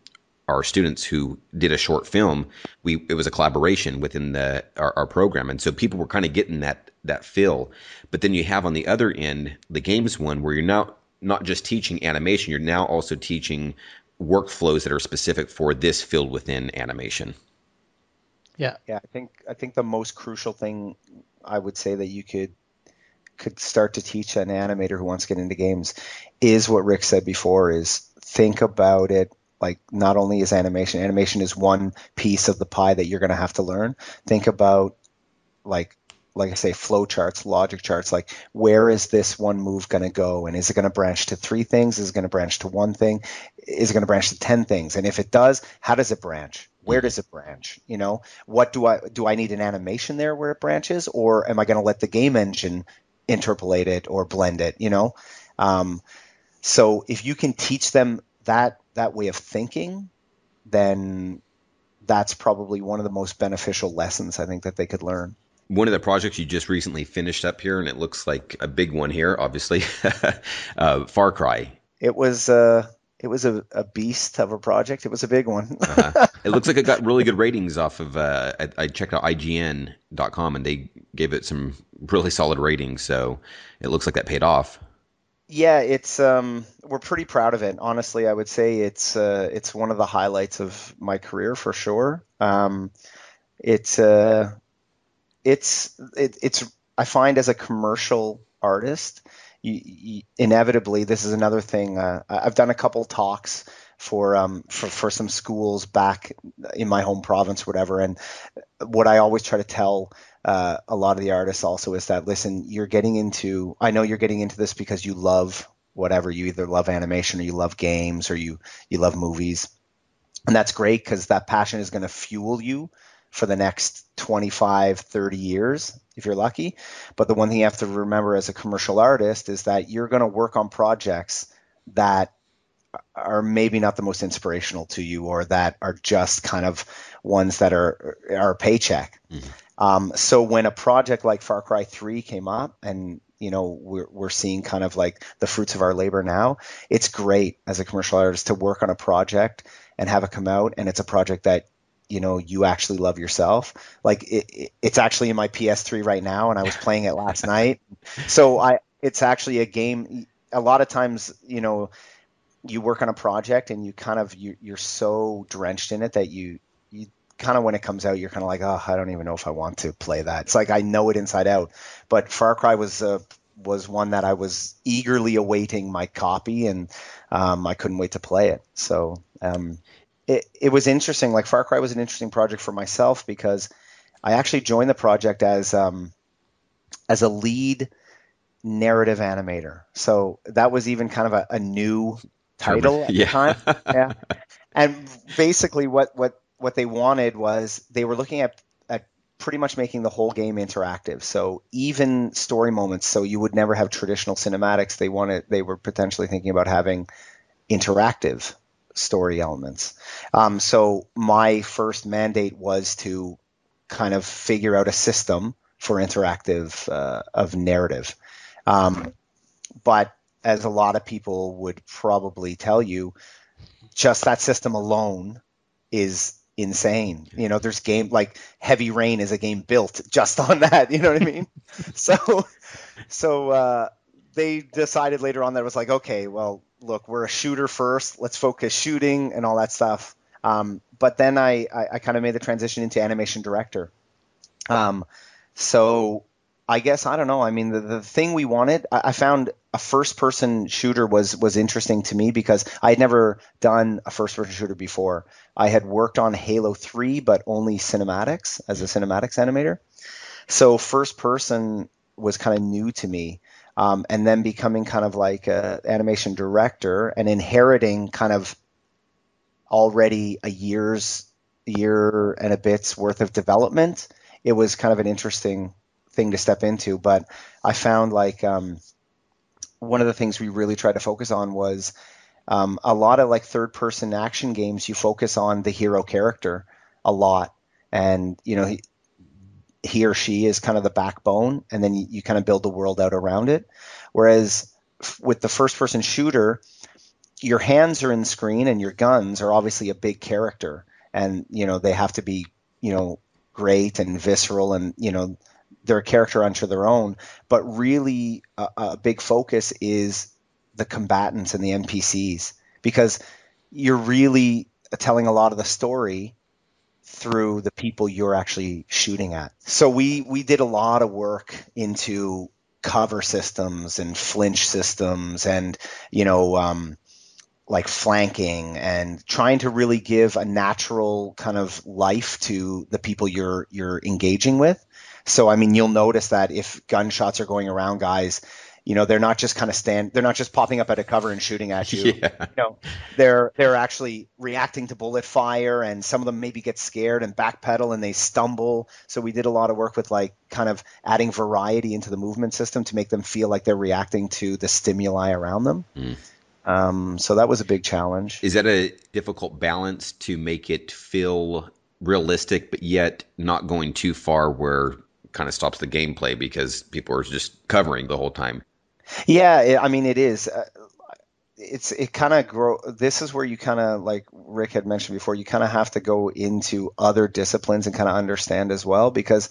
our students who did a short film, we it was a collaboration within the our, our program, and so people were kind of getting that that feel. But then you have on the other end the games one where you're not not just teaching animation, you're now also teaching workflows that are specific for this field within animation. Yeah, yeah. I think I think the most crucial thing I would say that you could could start to teach an animator who wants to get into games is what Rick said before: is think about it like not only is animation animation is one piece of the pie that you're going to have to learn think about like like I say, flow charts, logic charts, like where is this one move going to go? And is it going to branch to three things? Is it going to branch to one thing? Is it going to branch to 10 things? And if it does, how does it branch? Where does it branch? You know, what do I, do I need an animation there where it branches or am I going to let the game engine interpolate it or blend it, you know? Um, so if you can teach them that that way of thinking, then that's probably one of the most beneficial lessons I think that they could learn. One of the projects you just recently finished up here, and it looks like a big one here, obviously, *laughs* uh, Far Cry. It was uh, it was a, a, beast of a project. It was a big one. uh-huh. *laughs* It looks like it got really good ratings off of. Uh, I, I, checked out IGN.com and they gave it some really solid ratings. So it looks like that paid off yeah, it's um, we're pretty proud of it. Honestly, I would say it's uh, it's one of the highlights of my career for sure. Um, it's uh, it's it, it's I find as a commercial artist, you, you, inevitably this is another thing. Uh, I've done a couple talks for um for, for some schools back in my home province, whatever, and what I always try to tell uh, a lot of the artists also is that listen, you're getting into. I know you're getting into this because you love whatever. You either love animation or you love games or you you love movies, and that's great because that passion is going to fuel you for the next 25, 30 years if you're lucky. But the one thing you have to remember as a commercial artist is that you're going to work on projects that are maybe not the most inspirational to you or that are just kind of ones that are are a paycheck. Mm-hmm. Um, so when a project like Far Cry 3 came up and you know we're, we're seeing kind of like the fruits of our labor now it's great as a commercial artist to work on a project and have it come out and it's a project that you know you actually love yourself like it, it, it's actually in my ps3 right now and i was playing it last *laughs* night so i it's actually a game a lot of times you know you work on a project and you kind of you, you're so drenched in it that you you kind of when it comes out, you're kind of like, oh, I don't even know if I want to play that. It's like I know it inside out. But Far Cry was a was one that I was eagerly awaiting my copy, and um, I couldn't wait to play it. So um, it it was interesting. Like Far Cry was an interesting project for myself because I actually joined the project as um, as a lead narrative animator. So that was even kind of a, a new title at yeah. the time. *laughs* Yeah. And basically what what what they wanted was they were looking at at pretty much making the whole game interactive. So even story moments, so you would never have traditional cinematics. They wanted they were potentially thinking about having interactive story elements. Um, so my first mandate was to kind of figure out a system for interactive uh, of narrative. Um, but as a lot of people would probably tell you, just that system alone is insane. You know, there's game like Heavy Rain is a game built just *laughs* on that. You know what I mean? *laughs* so, so uh, they decided later on that it was like, okay, well, look, we're a shooter first. Let's focus shooting and all that stuff. Um, but then I, I, I kind of made the transition into animation director. Um, so I guess I don't know. I mean, the, the thing we wanted, I, I found a first person shooter was was interesting to me because I had never done a first person shooter before. I had worked on Halo 3, but only cinematics as a cinematics animator. So first person was kind of new to me. Um, and then becoming kind of like an animation director and inheriting kind of already a year's year and a bit's worth of development, it was kind of an interesting thing to step into. But I found like um, one of the things we really tried to focus on was um, a lot of like third person action games. You focus on the hero character a lot, and you know he, he or she is kind of the backbone, and then you, you kind of build the world out around it. Whereas f- with the first person shooter, your hands are in the screen and your guns are obviously a big character, and you know they have to be you know great and visceral, and you know they're a character unto their own. But really, a, a big focus is the combatants and the NPCs because you're really telling a lot of the story through the people you're actually shooting at. So we we did a lot of work into cover systems and flinch systems and you know um, like flanking and trying to really give a natural kind of life to the people you're you're engaging with. So I mean you'll notice that if gunshots are going around guys you know they're not just kind of stand they're not just popping up at a cover and shooting at you *laughs* Yeah. you know they're they're actually reacting to bullet fire and some of them maybe get scared and backpedal and they stumble so we did a lot of work with like kind of adding variety into the movement system to make them feel like they're reacting to the stimuli around them Mm. um, so that was a big challenge Is that a difficult balance to make it feel realistic, but yet not going too far where it kind of stops the gameplay because people are just covering the whole time? Yeah, it, I mean it is. Uh, it's it kind of grow. This is where you kind of like Rick had mentioned before. You kind of have to go into other disciplines and kind of understand as well because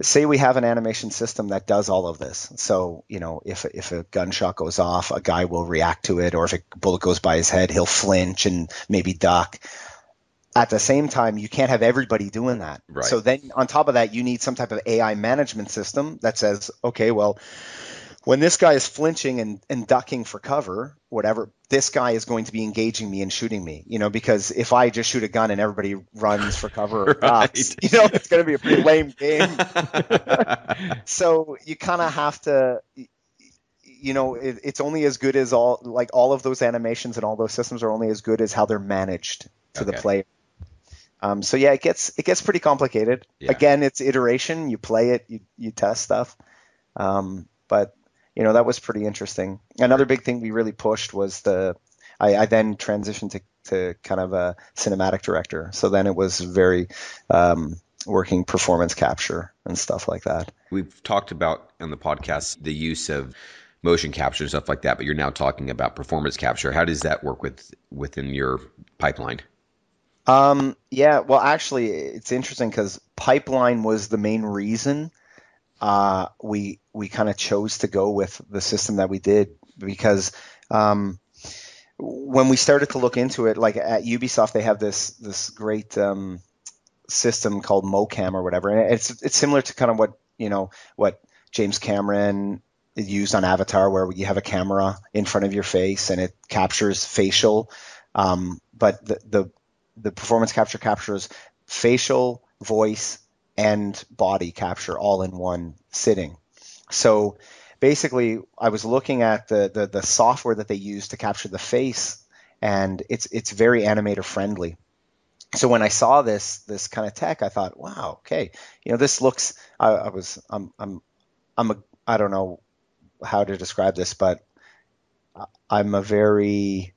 say we have an animation system that does all of this. So you know if if a gunshot goes off, a guy will react to it, or if a bullet goes by his head, he'll flinch and maybe duck. At the same time, you can't have everybody doing that. Right. So then, on top of that, you need some type of AI management system that says, okay, well, when this guy is flinching and, and ducking for cover, whatever, this guy is going to be engaging me and shooting me, you know, because if I just shoot a gun and everybody runs for cover *laughs* or ducks, Right. *laughs* you know, it's going to be a pretty lame game. *laughs* so you kind of have to, you know, it, it's only as good as all, like all of those animations and all those systems are only as good as how they're managed to the player. Um, so yeah, it gets it gets pretty complicated. Yeah. Again, it's iteration. You play it, you you test stuff. Um, but you know that was pretty interesting. Another big thing we really pushed was the. I, I then transitioned to to kind of a cinematic director. So then it was very um, working performance capture and stuff like that. We've talked about on the podcast the use of motion capture and stuff like that, but you're now talking about performance capture. How does that work with within your pipeline? Um, yeah, well, actually, it's interesting because pipeline was the main reason uh, we we kind of chose to go with the system that we did because um, when we started to look into it, like at Ubisoft, they have this this great um, system called MoCam or whatever, and it's it's similar to kind of what you know what James Cameron used on Avatar, where you have a camera in front of your face and it captures facial. Um, but the, the the performance capture captures facial, voice, and body capture all in one sitting. So basically, I was looking at the, the the software that they use to capture the face, and it's it's very animator friendly. So when I saw this this kind of tech, I thought, wow, okay, you know, this looks. I, I was I'm I'm I'm a I don't know how to describe this, but I'm a very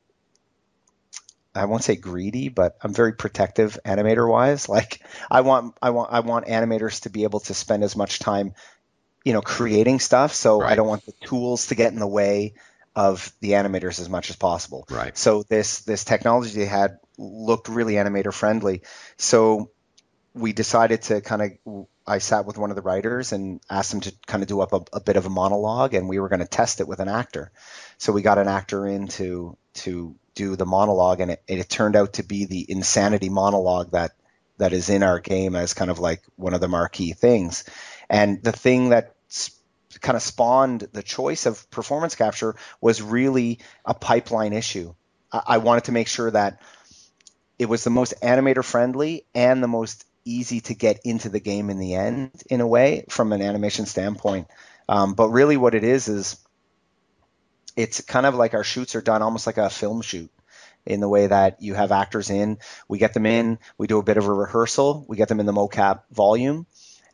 I won't say greedy, but I'm very protective animator wise. *laughs* Like I want I want I want animators to be able to spend as much time, you know, creating stuff. So right. I don't want the tools to get in the way of the animators as much as possible. Right. So this this technology they had looked really animator friendly. So we decided to kind of I sat with one of the writers and asked him to kind of do up a, a bit of a monologue, and we were going to test it with an actor. So we got an actor in to to do the monologue, and it, it turned out to be the insanity monologue that that is in our game as kind of like one of the marquee things. And the thing that kind of spawned the choice of performance capture was really a pipeline issue. I, I wanted to make sure that it was the most animator friendly and the most easy to get into the game in the end, in a way, from an animation standpoint. Um, but really, what it is is it's kind of like our shoots are done almost like a film shoot in the way that you have actors in, we get them in, we do a bit of a rehearsal, we get them in the mocap volume,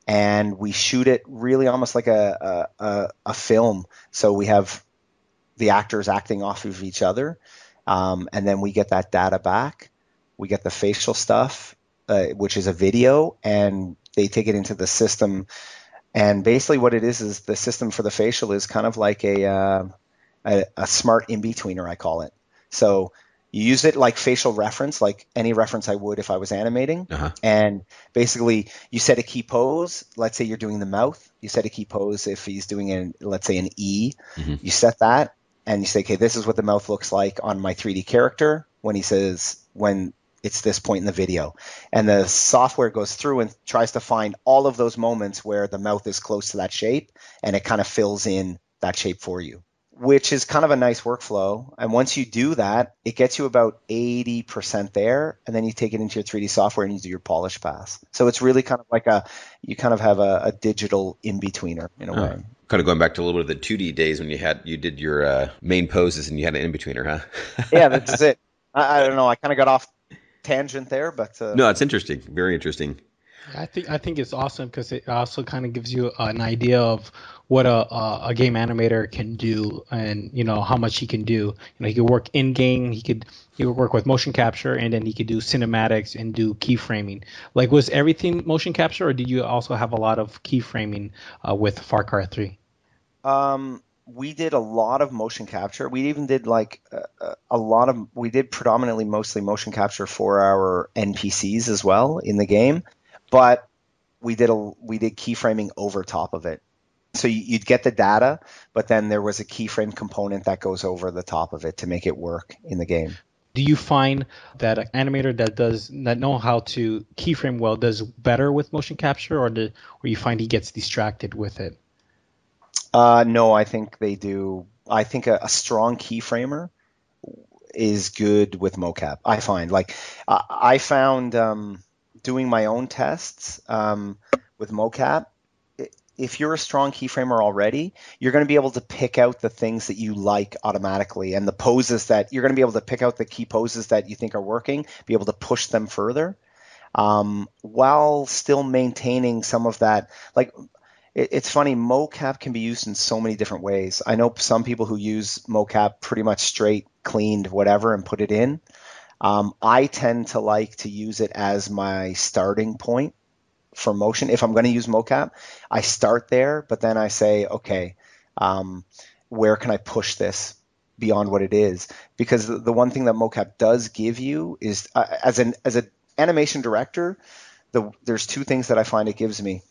and we shoot it really almost like a, a, a film. So we have the actors acting off of each other, um, and then we get that data back. We get the facial stuff, uh, which is a video, and they take it into the system. And basically, what it is is the system for the facial is kind of like a uh, a, a smart in betweener, I call it. So you use it like facial reference, like any reference I would if I was animating. Uh-huh. And basically, you set a key pose. Let's say you're doing the mouth. You set a key pose if he's doing an, let's say, an E. Mm-hmm. You set that, and you say, okay, this is what the mouth looks like on my 3D character when he says when it's this point in the video. And the software goes through and tries to find all of those moments where the mouth is close to that shape, and it kind of fills in that shape for you which is kind of a nice workflow. And once you do that, it gets you about 80% there. And then you take it into your 3D software and you do your polish pass. So it's really kind of like a, you kind of have a, a digital in betweener in a uh, way. Kind of going back to a little bit of the 2D days when you had, you did your uh, main poses and you had an in betweener, huh? *laughs* yeah, that's *laughs* it. I, I, don't know. I kind of got off tangent there, but. Uh, no, it's interesting. Very interesting. I think I think it's awesome because it also kind of gives you an idea of what a, a, game animator can do and you know how much he can do. You know, he could work in game, he could he would work with motion capture, and then he could do cinematics and do keyframing. Like, was everything motion capture, or did you also have a lot of keyframing uh, with Far Cry Three? Um, we did a lot of motion capture. We even did like a, a, lot of we did predominantly mostly motion capture for our NPCs as well in the game but we did a we did keyframing over top of it. So you'd get the data, but then there was a keyframe component that goes over the top of it to make it work in the game. Do you find that an animator that does that know how to keyframe well does better with motion capture, or do, or you find he gets distracted with it? Uh, no, I think they do. I think a, a strong keyframer is good with mocap. I find like uh, I found um, doing my own tests um, with mocap, if you're a strong keyframer already, you're going to be able to pick out the things that you like automatically and the poses that you're going to be able to pick out the key poses that you think are working, be able to push them further um, while still maintaining some of that. Like, it, it's funny, mocap can be used in so many different ways. I know some people who use mocap pretty much straight, cleaned, whatever, and put it in. Um, I tend to like to use it as my starting point for motion. If I'm going to use mocap, I start there, but then I say, okay, um, where can I push this beyond what it is? Because the, one thing that mocap does give you is, uh, as an as an animation director, the, there's two things that I find it gives me.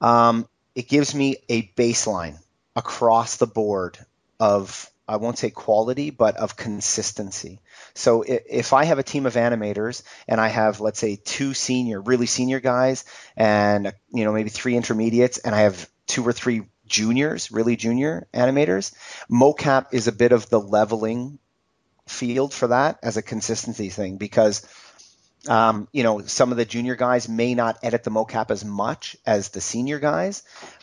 Um, it gives me a baseline across the board of I won't say quality, but of consistency. So if I have a team of animators and I have, let's say, two senior, really senior guys, and you know maybe three intermediates, and I have two or three juniors, really junior animators, mocap is a bit of the leveling field for that as a consistency thing because um, you know some of the junior guys may not edit the mocap as much as the senior guys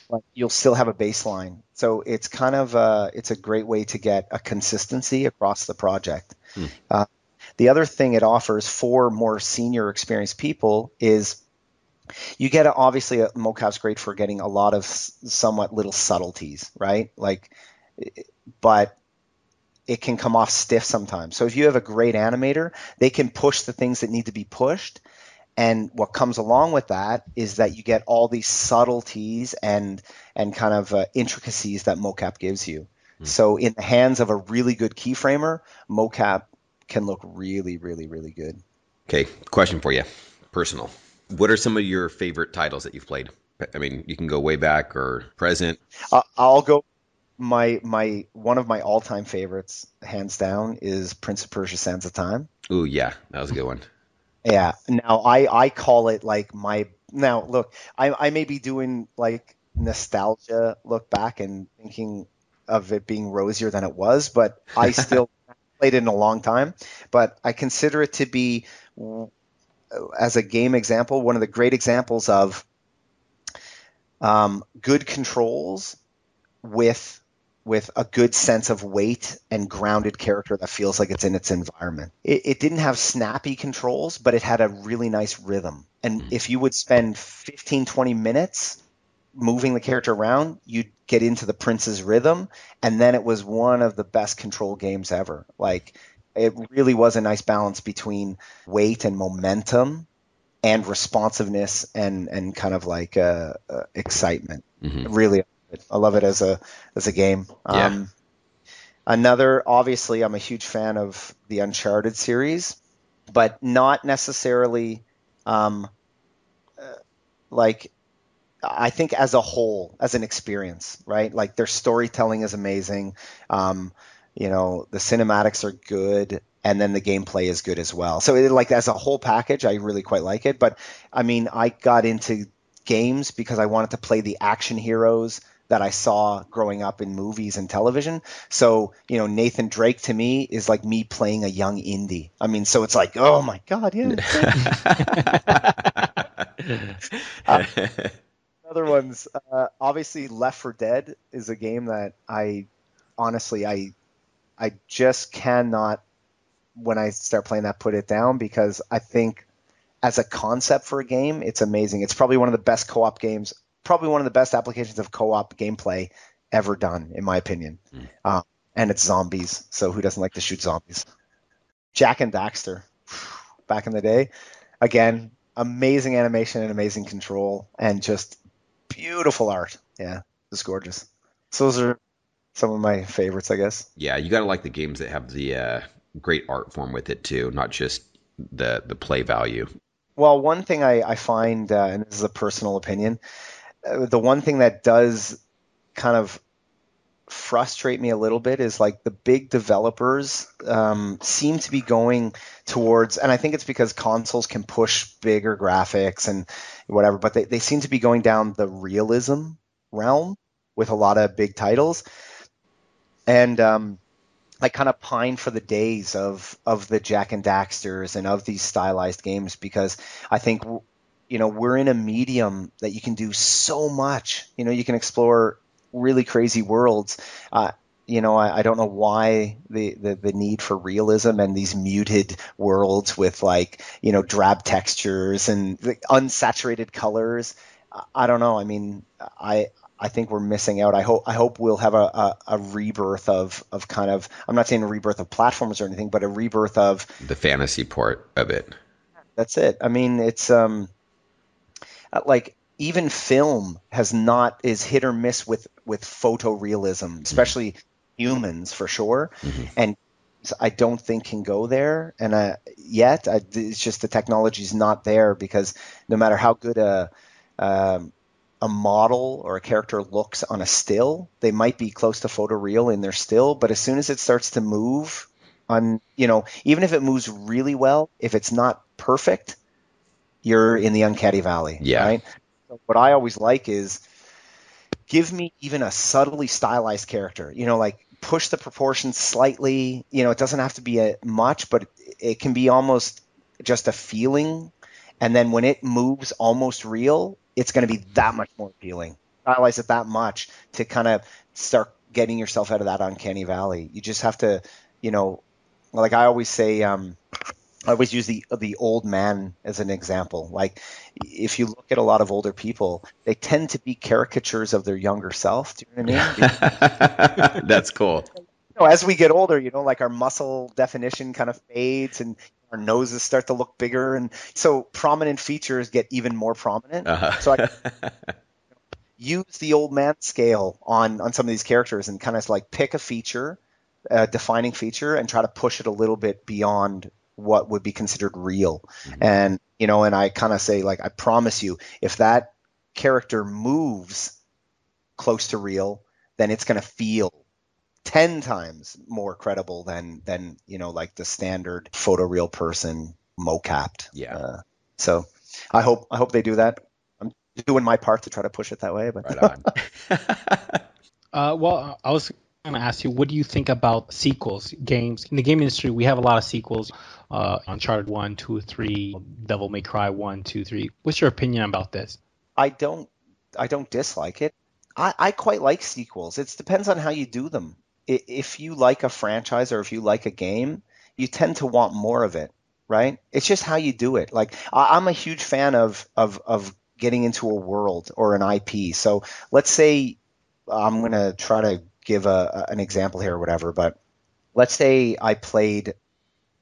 but you'll still have a baseline. So it's kind of a, it's a great way to get a consistency across the project Hmm. Uh, the other thing it offers for more senior experienced people is you get a, obviously a mocap's great for getting a lot of somewhat little subtleties, right? Like, but it can come off stiff sometimes. So if you have a great animator, they can push the things that need to be pushed. And what comes along with that is that you get all these subtleties and and kind of uh, intricacies that mocap gives you. Mm. So in the hands of a really good keyframer, mocap can look really, really, really good. Okay, question for you, personal. What are some of your favorite titles that you've played? I mean, you can go way back or present. Uh, I'll go. My my one of my all time favorites, hands down, is Prince of Persia: Sands of Time. Ooh, yeah, that was a good one. Yeah. Now I I call it like my now look I I may be doing like nostalgia look back and thinking of it being rosier than it was, but I *laughs* still played it in a long time. But I consider it to be as a game example one of the great examples of um, good controls with with a good sense of weight and grounded character that feels like it's in its environment. It, it didn't have snappy controls, but it had a really nice rhythm. And mm-hmm. if you would spend 15, 20 minutes moving the character around, you'd get into the prince's rhythm. And then it was one of the best control games ever. Like, it really was a nice balance between weight and momentum and responsiveness and and kind of like uh, uh, excitement. Mm-hmm. Really, I love it as a as a game. Yeah. Um, another, obviously, I'm a huge fan of the Uncharted series, but not necessarily um, uh, like I think as a whole, as an experience, right? Like their storytelling is amazing. Um, you know, the cinematics are good and then the gameplay is good as well. So it, like as a whole package, I really quite like it. But I mean, I got into games because I wanted to play the action heroes that I saw growing up in movies and television. So, you know, Nathan Drake to me is like me playing a young Indy. I mean, so it's like, oh my God, yeah. *laughs* uh, other ones, uh, obviously Left 4 Dead is a game that I honestly, I, I just cannot when I start playing that put it down because I think as a concept for a game, it's amazing. It's probably one of the best co-op games, probably one of the best applications of co-op gameplay ever done, in my opinion. Mm. Uh, and it's zombies, so who doesn't like to shoot zombies? Jak and Daxter, back in the day, again, amazing animation and amazing control, and just beautiful art. Yeah, it's gorgeous. So those are some of my favorites, I guess. Yeah, you gotta like the games that have the uh, great art form with it too, not just the the play value. Well, one thing I, I find, uh, and this is a personal opinion, uh, the one thing that does kind of frustrate me a little bit is like the big developers um, seem to be going towards, and I think it's because consoles can push bigger graphics and whatever, but they, they seem to be going down the realism realm with a lot of big titles. And um, I kind of pine for the days of of the Jak and Daxters and of these stylized games because I think you know we're in a medium that you can do so much. You know, you can explore really crazy worlds. Uh, you know, I, I, don't know why the, the, the need for realism and these muted worlds with like, you know, drab textures and unsaturated colors. I don't know. I mean, I I think we're missing out. I hope I hope we'll have a, a, a, rebirth of of kind of I'm not saying a rebirth of platforms or anything, but a rebirth of the fantasy part of it. That's it. I mean, it's um uh, like even film has not is hit or miss with with photorealism, mm-hmm. especially humans for sure, mm-hmm. and I don't think can go there. And uh, yet, I, it's just the technology's not there because no matter how good a um, a model or a character looks on a still, they might be close to photoreal in their still, but as soon as it starts to move on, you know, even if it moves really well, if it's not perfect, you're in the uncanny valley. Yeah. Right. What I always like is give me even a subtly stylized character. You know, like push the proportions slightly. You know, it doesn't have to be a much, but it can be almost just a feeling. And then when it moves almost real, it's going to be that much more appealing. Stylize it that much to kind of start getting yourself out of that uncanny valley. You just have to, you know, like I always say, um, I always use the the old man as an example. Like if you look at a lot of older people, they tend to be caricatures of their younger self. Do you know what I mean? *laughs* That's cool. know, as we get older, you know, like our muscle definition kind of fades and our noses start to look bigger, and so prominent features get even more prominent. Uh-huh. So I *laughs* use the old man scale on on some of these characters and kind of like pick a feature, a defining feature, and try to push it a little bit beyond what would be considered real. Mm-hmm. And you know, and I kind of say like, I promise you, if that character moves close to real, then it's going to feel 10 times more credible than than you know like the standard photoreal person mocapped yeah uh, so i hope i hope they do that i'm doing my part to try to push it that way but right on *laughs* uh, well i was going to ask you what do you think about sequels games in the game industry we have a lot of sequels uh, uncharted 1 2 3 devil may cry 1 2 3 what's your opinion about this i don't i don't dislike it I, I quite like sequels. It depends on how you do them if you like a franchise or if you like a game, you tend to want more of it, right? It's just how you do it. Like I'm a huge fan of of of getting into a world or an IP. So let's say I'm going to try to give a, an example here or whatever, but let's say I played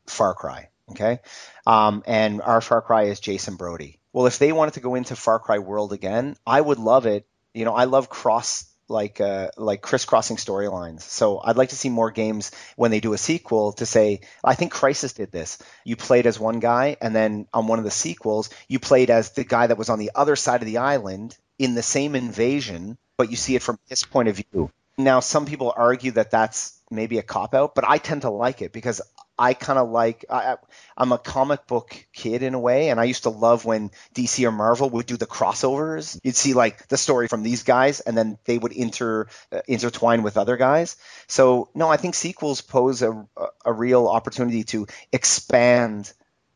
Far Cry, okay? Um, and our Far Cry is Jason Brody. Well, if they wanted to go into Far Cry World again, I would love it. You know, I love cross like uh, like crisscrossing storylines. So I'd like to see more games when they do a sequel to say, I think Crysis did this. You played as one guy, and then on one of the sequels, you played as the guy that was on the other side of the island in the same invasion, but you see it from his point of view. Now, some people argue that that's maybe a cop out, but I tend to like it because I kind of like I, am a comic book kid in a way, and I used to love when DC or Marvel would do the crossovers. You'd see like the story from these guys, and then they would inter uh, intertwine with other guys. So no, I think sequels pose a a real opportunity to expand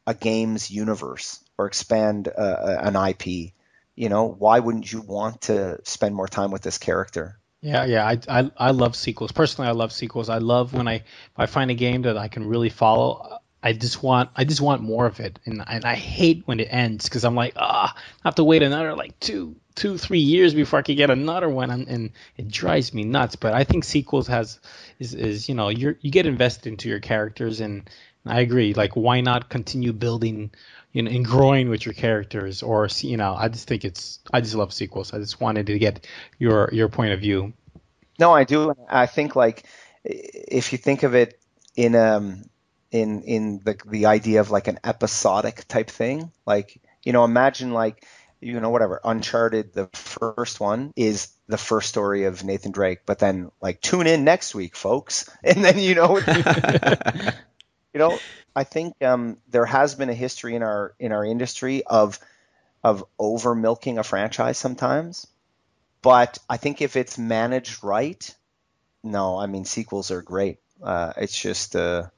a game's universe or expand uh, an IP. You know, why wouldn't you want to spend more time with this character? Yeah, yeah, I, I I love sequels. Personally, I love sequels. I love when I if I find a game that I can really follow. I just want I just want more of it, and and I hate when it ends because I'm like ah, I have to wait another like two two three years before I can get another one, and, and it drives me nuts. But I think sequels has is is you know you you get invested into your characters, and I agree. Like why not continue building you know, and growing with your characters, or you know, I just think it's I just love sequels. I just wanted to get your your point of view. No, I do. I think like if you think of it in um in in the the idea of like an episodic type thing, like you know, imagine like you know whatever Uncharted, the first one is the first story of Nathan Drake, but then like tune in next week, folks, *laughs* and then you know. *laughs* you know I think um, there has been a history in our in our industry of of over milking a franchise sometimes, but I think if it's managed right, no, I mean sequels are great. Uh, it's just uh,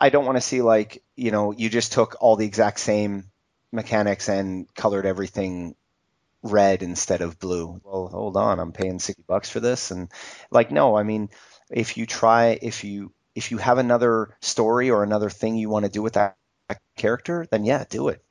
I don't want to see like you know you just took all the exact same mechanics and colored everything red instead of blue. Well, hold on, I'm paying sixty bucks for this, and like no, I mean if you try if you if you have another story or another thing you want to do with that character, then yeah, do it.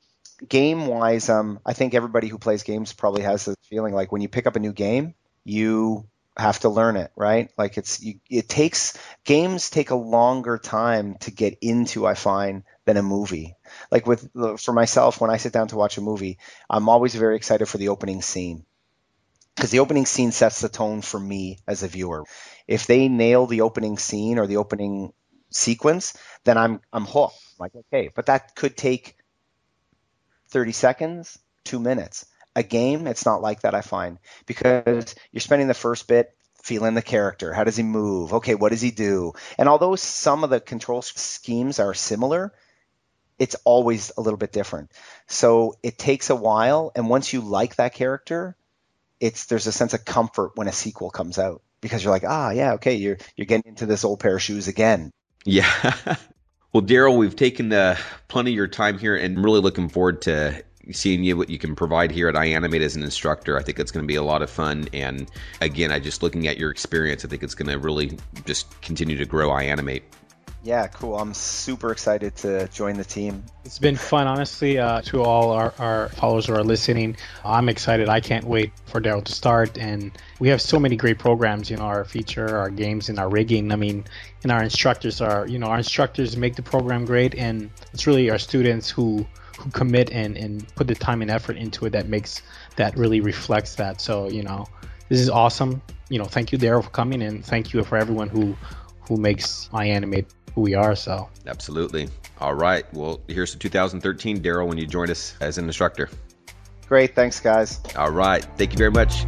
Game wise, um, I think everybody who plays games probably has this feeling like when you pick up a new game, you have to learn it, right? Like it's you, it takes games take a longer time to get into. I find than a movie. Like with for myself, when I sit down to watch a movie, I'm always very excited for the opening scene because the opening scene sets the tone for me as a viewer. If they nail the opening scene or the opening sequence, then I'm I'm hooked. I'm like, okay, but that could take 30 seconds, two minutes. A game, it's not like that. I find because you're spending the first bit feeling the character. How does he move? Okay, what does he do? And although some of the control schemes are similar, it's always a little bit different. So it takes a while, and once you like that character, it's there's a sense of comfort when a sequel comes out because you're like, ah, yeah, okay, you're you're getting into this old pair of shoes again. Yeah. *laughs* well, Darryl, we've taken uh, plenty of your time here, and really looking forward to seeing you what you can provide here at iAnimate as an instructor. I think it's going to be a lot of fun. And again, I just looking at your experience, I think it's going to really just continue to grow iAnimate. Yeah, cool. I'm super excited to join the team. It's been fun, honestly. Uh, to all our, our followers who are listening, I'm excited. I can't wait for Darryl to start. And we have so many great programs, you know, our feature, our games, and our rigging. I mean, and our instructors are, you know, our instructors make the program great. And it's really our students who who commit and, and put the time and effort into it that makes that really reflects that. So, you know, this is awesome. You know, thank you, Darryl, for coming, and thank you for everyone who who makes iAnimate who we are. So absolutely. All right. Well, here's the 2013 Darryl when you joined us as an instructor. Great. Thanks, guys. All right. Thank you very much.